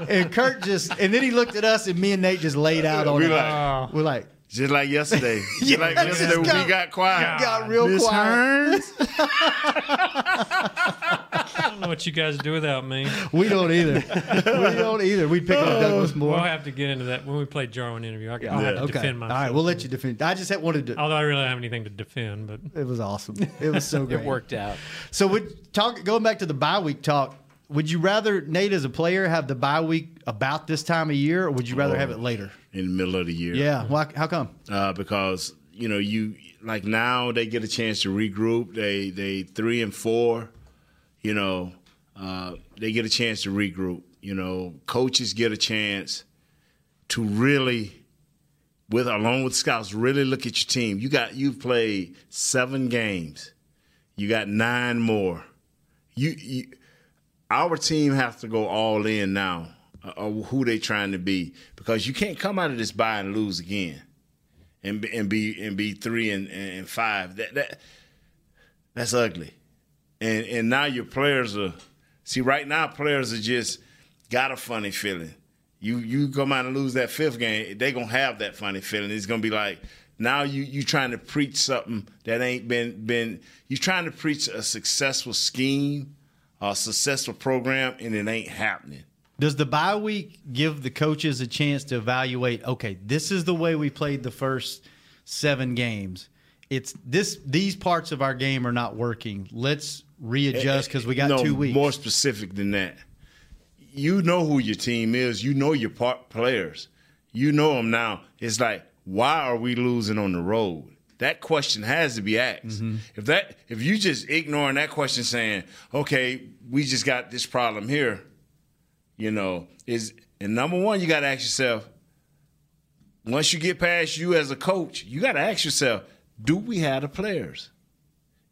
and Kurt just, and then he looked at us, and me and Nate just laid uh, out on We it. like- We're like, Just like yesterday. Just like yesterday just when got- we got quiet. got real Miss quiet. Hearns? I don't know what you guys do without me. We don't either. we don't either. We'd pick up Douglas oh. Moore. We'll have to get into that when we play Jarwin interview. I, I'll have to okay. defend myself. right, we'll let you defend. I just had wanted to. Although I really don't have anything to defend, but It was awesome. It was so good. It worked out. So, would talk going back to the bye week talk. Would you rather Nate as a player have the bye week about this time of year, or would you rather have it later? In the middle of the year. Yeah. Why, how come? uh, because you know you like now they get a chance to regroup. They they three and four, you know, uh, they get a chance to regroup. You know, coaches get a chance to really, with along with scouts, really look at your team. You got you've played seven games, you got nine more. You, you our team has to go all in now. Uh, who they trying to be because you can't come out of this bye and lose again and be, and be and be three and, and five. That that that's ugly. And and now your players are see right now players are just got a funny feeling. You you come out and lose that fifth game, they gonna have that funny feeling. It's gonna be like now you you trying to preach something that ain't been been you trying to preach a successful scheme, a successful program, and it ain't happening. Does the bye week give the coaches a chance to evaluate? Okay, this is the way we played the first seven games. It's this; these parts of our game are not working. Let's readjust eh, eh, because we got no, two weeks. More specific than that, you know who your team is. You know your part players. You know them now. It's like, why are we losing on the road? That question has to be asked. Mm-hmm. If that, if you just ignoring that question, saying, "Okay, we just got this problem here," you know, is and number one, you got to ask yourself. Once you get past you as a coach, you got to ask yourself, do we have the players?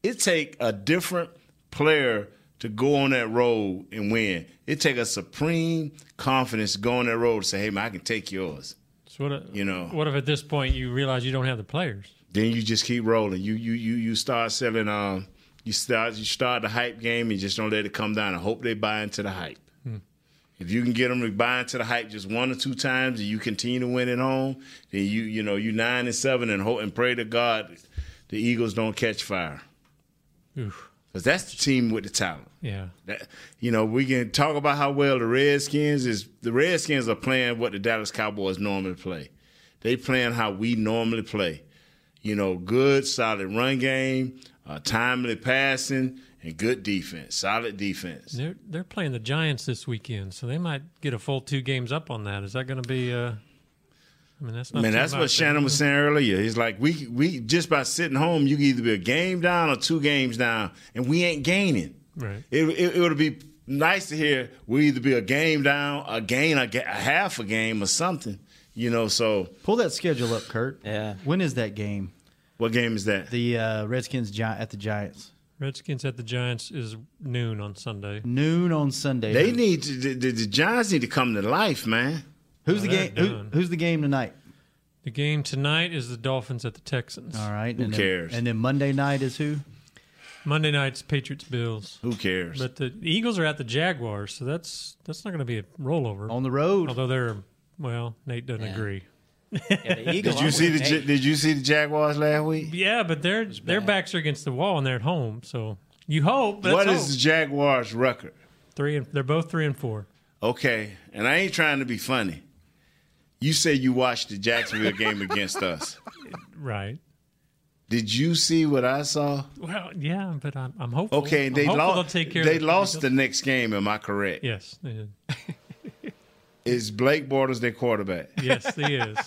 It take a different player to go on that road and win. It take a supreme confidence to go on that road and say, "Hey man, I can take yours." so what? If, You know. what if at this point you realize you don't have the players? Then you just keep rolling. You you you you start selling. Um, you start you start the hype game and just don't let it come down. and hope they buy into the hype. Hmm. If you can get them to buy into the hype just one or two times, and you continue to win at home, then you you know you nine and seven and hope and pray to God the Eagles don't catch fire. Oof. Because that's the team with the talent. Yeah. That, you know, we can talk about how well the Redskins is. The Redskins are playing what the Dallas Cowboys normally play. They playing how we normally play. You know, good, solid run game, uh, timely passing, and good defense. Solid defense. They're they're playing the Giants this weekend, so they might get a full two games up on that. Is that going to be? Uh, I mean, that's not. Man, that's what. Shannon was saying earlier. He's like, we we just by sitting home, you can either be a game down or two games down, and we ain't gaining. Right. It, it, it would be nice to hear we either be a game down, a gain, a, a half a game, or something. You know, so Pull that schedule up, Kurt. Yeah. When is that game? what game is that? The uh, Redskins Gi- at the Giants. Redskins at the Giants is noon on Sunday. Noon on Sunday. They need to, the, the, the Giants need to come to life, man. Who's the game? Who, done. who's the game tonight? The game tonight is the Dolphins at the Texans. All right. Who and then- cares? and then Monday night is who? Monday night's Patriots Bills. Who cares? But the Eagles are at the Jaguars, so that's that's not going to be a rollover. On the road. Although they're well, Nate doesn't agree. Yeah, the Eagles did you see the winning. Ja- Did you see the Jaguars last week? Yeah, but their their backs are against the wall and they're at home, so you hope. That's What is hope. the Jaguars' record? three? And they're both three and four. Okay, and I ain't trying to be funny. You say you watched the Jacksonville game against us. Right. Did you see what I saw? Well, yeah, but I'm I'm hopeful. Okay, I'm they hopeful lost. They'll take care they of the lost the next game. Am I correct? Yes, they did. Is Blake Bortles their quarterback? yes, he is.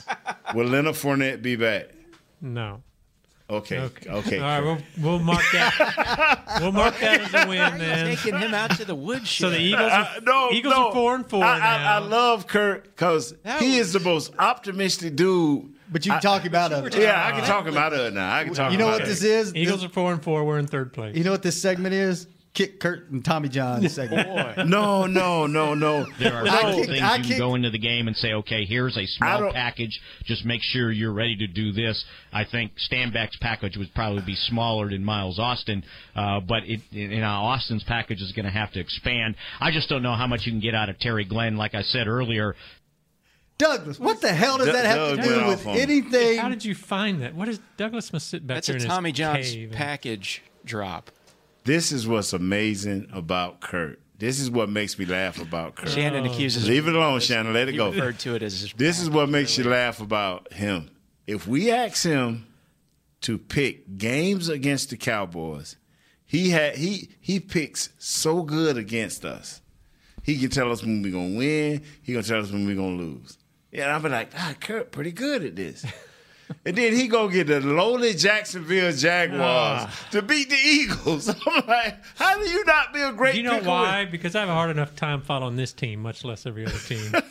Will Leonard Fournette be back? No. Okay. Okay. Okay. All right, we'll we'll mark that. we'll mark that as a win then. Taking him out to the woodshed. So the Eagles, Uh, are, no, Eagles no. are four and four I, now. I, I love Kurt because he was- is the most optimistic dude But you can talk about a Yeah, I can talk about it now. I can talk. You know about what it. this is? Eagles are four and four. We're in third place. You know what this segment is? Kick Kurt and Tommy John segment. No, no, no, no. There are I several kick- things I you kick- can go into the game and say, okay, here's a small package. Just make sure you're ready to do this. I think Stanback's package would probably be smaller than Miles Austin, uh, but it, you know, Austin's package is going to have to expand. I just don't know how much you can get out of Terry Glenn. Like I said earlier, Douglas, what the hell does Doug- that have to do with off on me. anything? How did you find that? What is Douglas must sit back That's there a Tommy his John's cave and- package drop. This is what's amazing about Kurt. This is what makes me laugh about Kurt. Shannon accuses Leave it alone, Shannon. Let it he go. referred to it as This is what makes you laugh about him. If we ask him to pick games against the Cowboys, he had he he picks so good against us. He can tell us when we're gonna win. He gonna tell us when we're gonna lose. Yeah, and I'll be like, ah, Kurt, pretty good at this. and then he go get the lowly Jacksonville Jaguars Ah. to beat the Eagles. I'm like, how do you not be a great? You know picker why? with- Because I have a hard enough time following this team, much less every other team.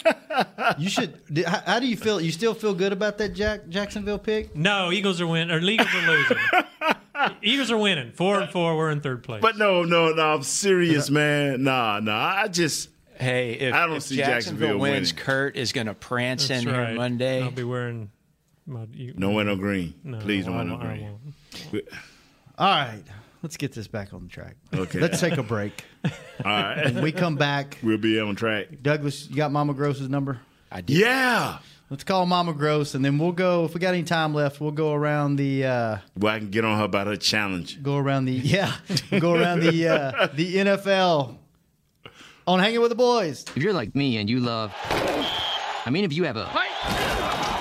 You should. How, how do you feel? You still feel good about that Jack Jacksonville pick? no, Eagles are winning, or Eagles are losing. Eagles are winning. Four and four. We're in third place. But no, no, no. I'm serious, man. Nah, nah. I just. Hey, if, I don't if see Jacksonville, Jacksonville wins, winning. Kurt is going to prance That's in right. here Monday. I'll be wearing my. You, No wear no green. No, Please don't I wear no won't- green. All right, let's get this back on the track. Okay. Let's take a break. All right. When we come back, We'll be on track. Douglas, you got Mama Gross's number? I did. Yeah. Let's call Mama Gross, and then we'll go. If we got any time left, we'll go around the. Uh, Well, I can get on her about her challenge. go around the yeah. go around the uh, the NFL on hanging with the boys. If you're like me and you love, I mean, if you have a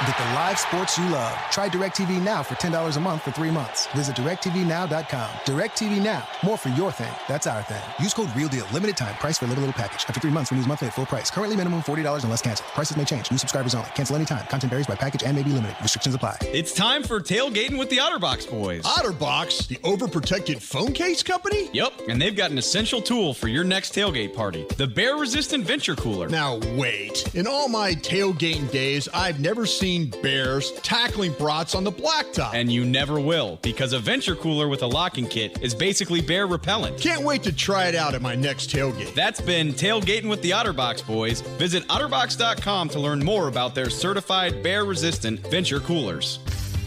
Get the live sports you love. Try DirecTV Now for $10 a month for three months. Visit DirecTVNow.com. DirecTV Now. More for your thing. That's our thing. Use code REALDEAL. Limited time. Price for a little, little package. After three months, renews monthly at full price. Currently minimum $40 unless canceled. Prices may change. New subscribers only. Cancel anytime. Content varies by package and may be limited. Restrictions apply. It's time for tailgating with the Otterbox boys. Otterbox, the overprotected phone case company? Yep, and they've got an essential tool for your next tailgate party the bear resistant venture cooler. Now, wait. In all my tailgating days, I've never seen bears tackling brats on the blacktop. And you never will, because a venture cooler with a locking kit is basically bear repellent. Can't wait to try it out at my next tailgate. That's been Tailgating with the Otterbox boys. Visit Otterbox.com to learn more about their certified bear resistant venture coolers.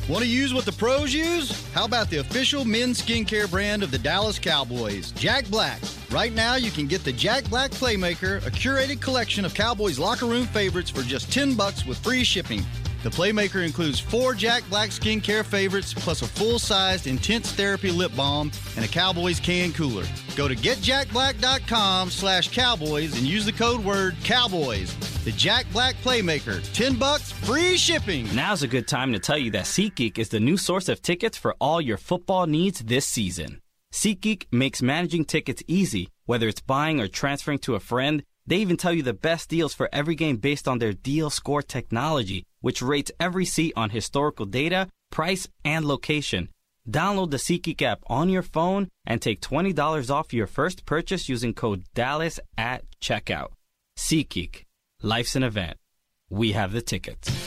Want to use what the pros use? How about the official men's skincare brand of the Dallas Cowboys, Jack Black? Right now, you can get the Jack Black Playmaker, a curated collection of Cowboys locker room favorites for just 10 bucks with free shipping. The Playmaker includes four Jack Black skincare favorites, plus a full-sized intense therapy lip balm and a Cowboys can cooler. Go to getjackblack.com slash cowboys and use the code word cowboys. The Jack Black Playmaker, 10 bucks, free shipping. Now's a good time to tell you that SeatGeek is the new source of tickets for all your football needs this season. SeatGeek makes managing tickets easy, whether it's buying or transferring to a friend. They even tell you the best deals for every game based on their deal score technology, which rates every seat on historical data, price, and location. Download the SeatGeek app on your phone and take $20 off your first purchase using code DALLAS at checkout. SeatGeek. Life's an event. We have the tickets.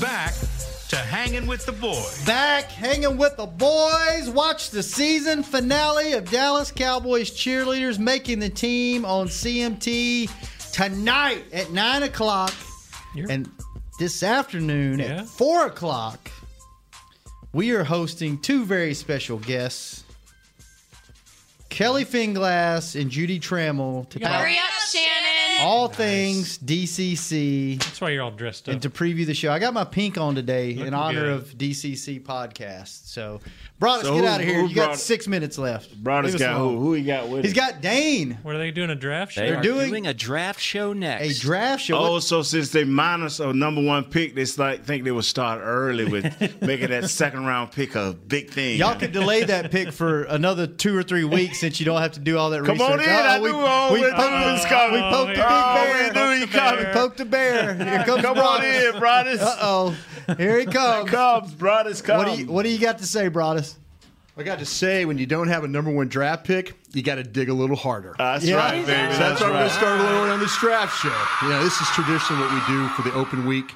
Back to hanging with the boys. Back hanging with the boys. Watch the season finale of Dallas Cowboys cheerleaders making the team on CMT tonight at 9 o'clock. And this afternoon Yeah. at 4 o'clock, we are hosting two very special guests Kelly Finglass and Judy Trammell to talk, Hurry up, Shannon. All things DCC. That's why you're all dressed up. And to preview the show, I got my pink on today in honor good. of DCC podcast. So, Broaddus, So get who- out of here. You got six minutes left. Broaddus us got who? alone. Who he got with He's him? got Dane. What are they doing? A draft show? They They're are doing- doing, a draft show next. A draft show. Oh, so since they minus a number one pick, they like think they would start early with making that second round pick a big thing. Y'all could delay that pick for another two or three weeks since you don't have to do all that Come research. Come on in, I we, knew all we we poked, knew the, we poked the big Oh, bear. we knew he coming. We poked the bear. Here comes Come on Broaddus. in, Broaddus. Uh oh. Here he comes. comes, Broaddus, come. What do you What do you got to say, Broaddus? I got to say, when you don't have a number one draft pick, you got to dig a little harder. That's Yeah. right, baby. So that's, That's why we're going to start a little on this draft show. You know, this is traditionally what we do for the open week.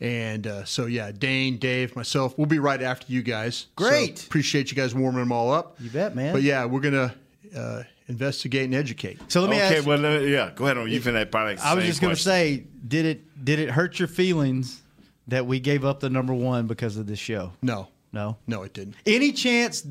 And uh, so, yeah, Dane, Dave, myself, we'll be right after you guys. So Great. appreciate you guys warming them all up. You bet, man. But yeah, we're going to uh, investigate and educate. So let me okay, ask. well, let me- yeah, go ahead on. You finna probably. I was just going to say, did it did it hurt your feelings that we gave up the number one because of this show? No, No. no, it didn't. Any chance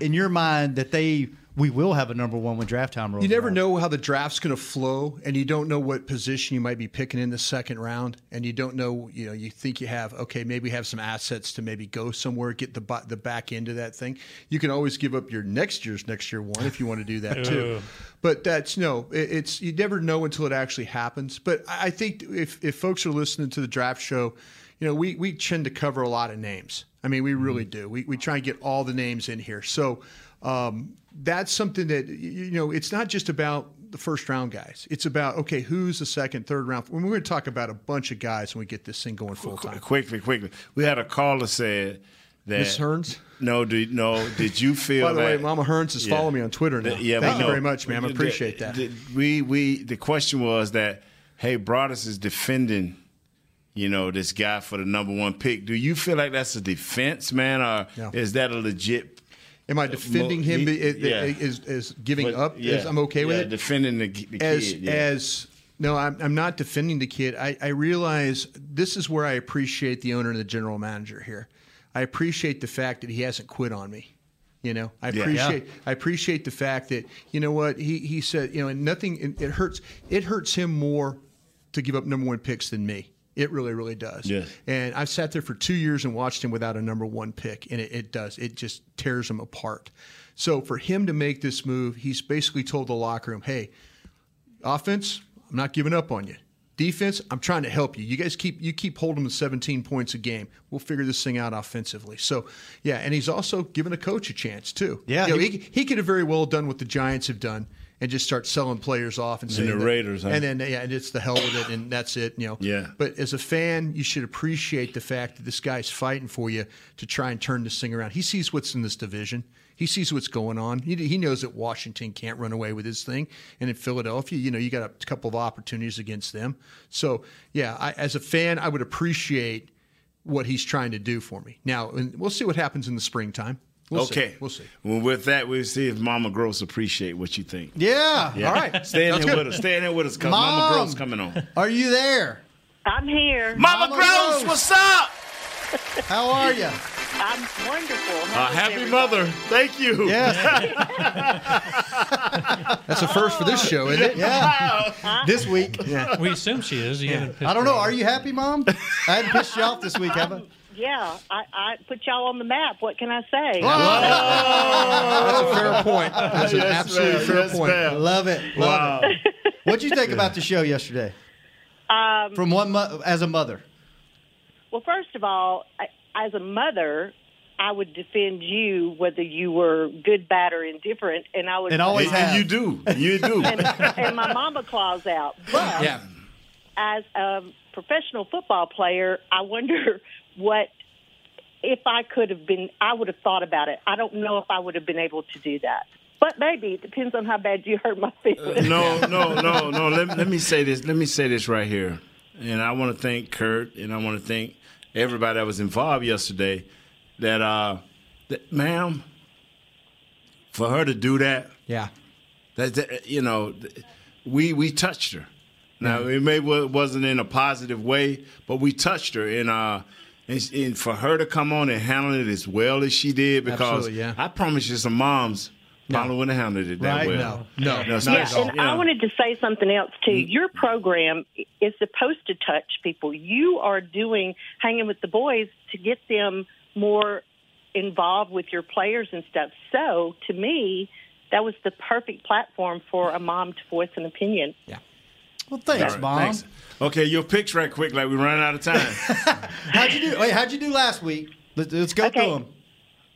in your mind that they we will have a number one when draft time rolls? You never around? know how the draft's going to flow, and you don't know what position you might be picking in the second round, and you don't know. You know, you think you have okay, maybe have some assets to maybe go somewhere, get the bu- the back end of that thing. You can always give up your next year's next year one if you want to do that too. But that's no, it, it's you never know until it actually happens. But I I think if if folks are listening to the draft show, you know, we we tend to cover a lot of names. I mean, we really do. We we try and get all the names in here. So um, that's something that you know. It's not just about the first round guys. It's about okay, who's the second, third round. When we're going to talk about a bunch of guys when we get this thing going full time. quickly, quickly. We had a caller said that Miss Hearns. No, did no? Did you feel? By the way, Mama Hearns is Yeah. following me on Twitter now. Yeah, Thank you no. very much, ma'am. I The- appreciate that. the- we we the question was that hey, Broaddus is defending, you know, this guy for the number one pick. Do you feel like that's a defense, man, or No. is that a legit? Am I uh, defending him? he- Is, yeah. is, is giving But, up? yeah. Is, I'm okay with it. Defending the, the as kid. yeah. as no, I'm, I'm not defending the kid. I, I realize this is where I appreciate the owner and the general manager here. I appreciate the fact that he hasn't quit on me. You know, I Yeah. appreciate I appreciate the fact that you know what he he said. You know, and nothing it, it hurts. It hurts him more to give up number one picks than me. It really, really does. Yes. And I've sat there for two years and watched him without a number one pick, and it, it does. It just tears him apart. So for him to make this move, he's basically told the locker room, "Hey, offense, I'm not giving up on you. Defense, I'm trying to help you. You guys keep you keep holding them to 17 points a game. We'll figure this thing out offensively. So, yeah, and he's also given a coach a chance too. Yeah, You know, he- he, he could have very well done what the Giants have done and just start selling players off and And saying the that- Raiders, huh? and then yeah, and it's the hell with it, and that's it. You know. Yeah. But as a fan, you should appreciate the fact that this guy's fighting for you to try and turn this thing around. He sees what's in this division. He sees what's going on. He, he knows that Washington can't run away with his thing, and in Philadelphia, you know, you got a couple of opportunities against them. So, yeah, I, as a fan, I would appreciate what he's trying to do for me. Now, and we'll see what happens in the springtime. We'll see. okay, we'll see. Well, with that, we'll see if Mama Gross appreciate what you think. Yeah. Yeah. All right. Stay in Sounds there good. with us. Stay in there with us because Mama Gross coming on. Are you there? I'm here. Mama, Gross, what's up? How are you? I'm wonderful. Uh, happy everybody? mother. Thank you. That's a first for this show, isn't it? Yeah. this week. Yeah. We assume she is. You haven't I don't know. Are you happy, Mom? I hadn't pissed you off this week, have I? Yeah, I, I put y'all on the map. What can I say? That's a fair point. That's an Yes, absolutely ma'am. fair Yes, point. ma'am. Love it. Love it. What'd you think about the show yesterday? Um, From one mo- as a mother. well, first of all, I, as a mother, I would defend you whether you were good, bad, or indifferent, and I would. And always And have. you do. You do. and, and my mama claws out. But Yeah. as a professional football player, I wonder what if I could have been. I would have thought about it. I don't know if I would have been able to do that. But maybe it depends on how bad you hurt my feelings. no, no, no, no. Let, let me say this. Let me say this right here. And I want to thank Kurt and I want to thank everybody that was involved yesterday. That, uh, that, ma'am, for her to do that, Yeah. that, that you know, we we touched her. Now it may wa- wasn't in a positive way, but we touched her, and uh, and, and for her to come on and handle it as well as she did, because yeah. I promise you, some moms Probably wouldn't have handled it that Right? well. No. No, no not and you know. I wanted to say something else too. Mm-hmm. Your program is supposed to touch people. You are doing hanging with the boys to get them more involved with your players and stuff. So to me, that was the perfect platform for a mom to voice an opinion. Yeah. Well, thanks, All right, mom. thanks. Okay, your picks right quick, like we're running out of time. How'd you do? Wait, how'd you do last week? Let's, let's go Okay. through them.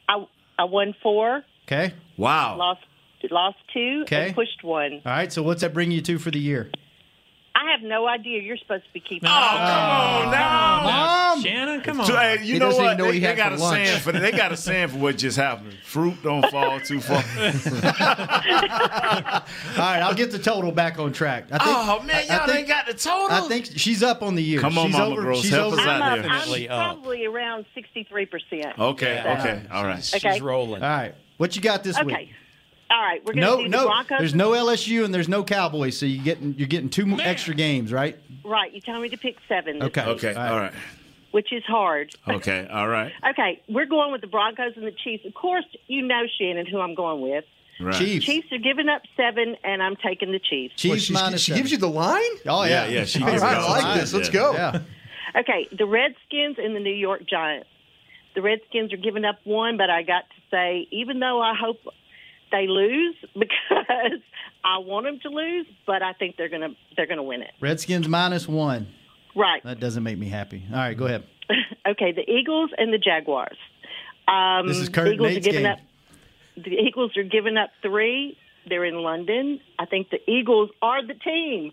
I I won four, Okay. wow. lost lost two, Okay. and pushed one. All right. So what's that bring you to for the year? I have no idea. You're supposed to be keeping. Oh, come on oh, now. Mom. Shannon, come on. So, hey, you He know doesn't what? know what they, he they had got for a lunch. saying for they got a saying for what just happened. Fruit don't fall too far. All right. I'll get the total back on track. I think, oh man, I- I y'all think- ain't got the total. I think she's up on the year. Come on, she's Mama over, Gross, She's help over. us I'm, out up, here. I'm probably around sixty-three percent. Okay, So- okay, all right. Okay. She's rolling. All right. What you got this week? Okay. Week? All right, we're going to No, do the no. Broncos. There's no LSU and there's no Cowboys, so you getting you're getting two more extra games, right? Right, you tell me to pick seven, this Okay. week, Okay, all right. which is hard. Okay, all right. Okay, we're going with the Broncos and the Chiefs. Of course, you know Shannon who I'm going with. Right. Chiefs. Chiefs are giving up seven, and I'm taking the Chiefs. Chiefs she, minus she seven. gives you the line? Oh yeah, Yeah, yeah, she All gives right, I like line. this. Let's Yeah. go. Yeah. Okay, the Redskins and the New York Giants. The Redskins are giving up one, but I got to say, even though I hope they lose because I want them to lose, but I think they're gonna they're gonna win it. Redskins minus one. Right. That doesn't make me happy. All right, go ahead. okay, the Eagles and the Jaguars. Um, This is Kurt Eagles Nate's are giving game. up. The Eagles are giving up three. They're in London. I think the Eagles are the team.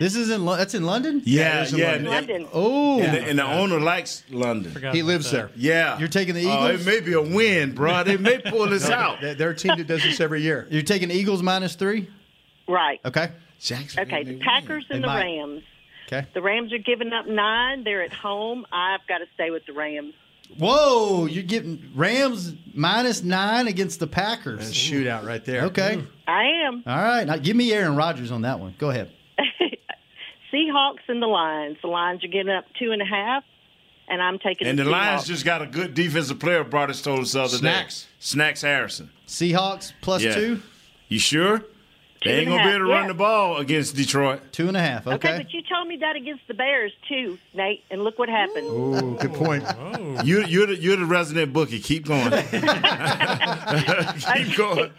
This is in Lo- that's in London. Yeah, it's in yeah. London. London. Oh, And the, and the owner likes London. Forgot He about lives that. there. Yeah. You're taking the Oh, Eagles? it may be a win, bro. They may pull this out. They're they're a team that does this every year. you're taking Eagles minus three. Right. Okay. Jacksonville Okay, may the win. Packers and They the might. Rams. Okay. The Rams are giving up nine. They're at home. I've got to stay with the Rams. Whoa, you're getting Rams minus nine against the That's a Packers. shootout right there. Okay. I am. All right. Now give me Aaron Rodgers on that one. Go ahead. Seahawks and the Lions. The Lions are getting up two and a half, and I'm taking And the the Lions Seahawks. just got a good defensive player. Broaddus told us the other Snacks. day. Snacks Snacks Harrison. Seahawks plus Yeah. two. You sure? They ain't gonna be able to half, run the ball against Detroit. Two and a half. Okay, Okay. but you told me that against the Bears too, Nate, and look what happened. Ooh, good point. You, you're the you're the resident bookie. Keep going. Keep going.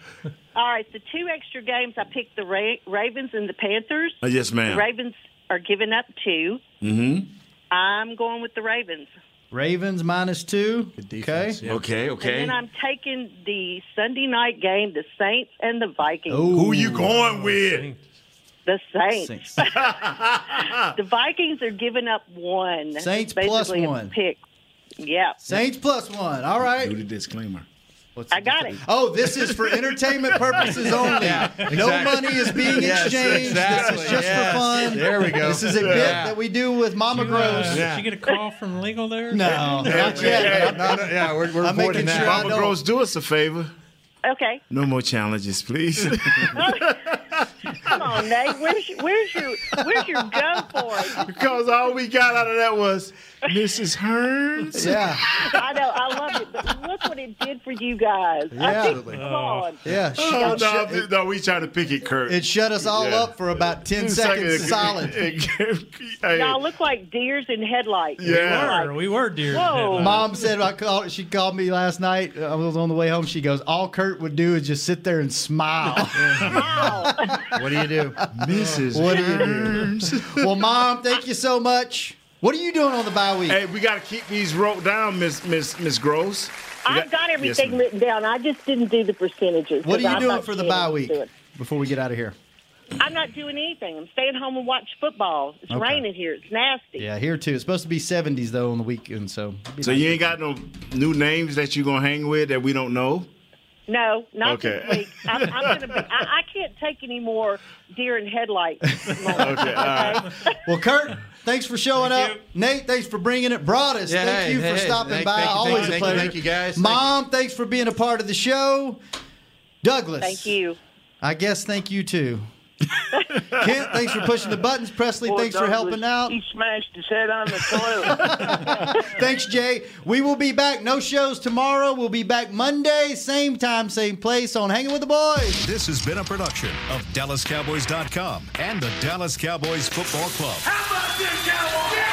All right, the two extra games I picked the Ra- Ravens and the Panthers. Uh, yes, The ma'am. Ravens are giving up two. Mm-hmm. I'm going with the Ravens. Ravens minus two. Okay. Okay. Okay. And then I'm taking the Sunday night game, the Saints and the Vikings. Who you going with? The Saints. the Vikings are giving up one. Saints basically one. Pick. Yeah. Saints plus one. All right. Do the disclaimer. I got it. Oh, this is for entertainment purposes only. No exactly. money is being Yes, exchanged. exactly, This is just yes. for fun. There we go. This is a bit Yeah. that we do with Mama Uh, Gross. Did you get a call from legal there? No, not yet. No, no, yeah, we're, we're I'm making avoiding sure that. I Mama. Gross, do us a favor. Okay. No more challenges, please. Come on, Nate. Where's your, where's your where's your go for it? because all we got out of that was Mrs. Hearns. Yeah, I know, I love it, but look what it did for you guys. Yeah. I think, come on. yeah. Oh, no, shut- no, we trying to pick it, Kurt. it shut us all Yeah. up for about ten seconds solid. Hey, Y'all look like deers in headlights. Yeah. We were, we were deer. Whoa. Mom said I called. She called me last night. I was on the way home. She goes, "All Kurt would do is just sit there and smile." Wow. What do you do? Mrs. What do you do? Well, Mom, thank you so much. What are you doing on the bye week? Hey, we got to keep these wrote down, Miss Miss Miss Gross. We I've got everything Yes, written down. I just didn't do the percentages. what are you I doing for the Shannon bye week? Before we get out of here. I'm not doing anything. I'm staying home and watch football. It's Okay. raining here. It's nasty. Yeah, here too. It's supposed to be 70s though on the weekend, so. So nice. you ain't got no new names that you're gonna hang with that we don't know? No, not Okay. this week. I'm, I'm gonna be. I, I can't take any more deer in headlights. moments, Okay, all right. Well, Kurt, thanks for showing up. Nate, thanks for bringing it. Broaddus, Yeah, thank hey, you for hey, stopping thank- by. thank you, Always thank a you, pleasure. thank you, guys. Mom, thanks for being a part of the show. Douglas. Thank you. I guess thank you too. Kent, thanks for pushing the buttons. Presley, Poor thanks for helping out. He smashed his head on the toilet. Thanks, Jay. We will be back. No shows tomorrow. We'll be back Monday, same time, same place on Hanging with the Boys. This has been a production of DallasCowboys.com and the Dallas Cowboys Football Club. How about this, Cowboys?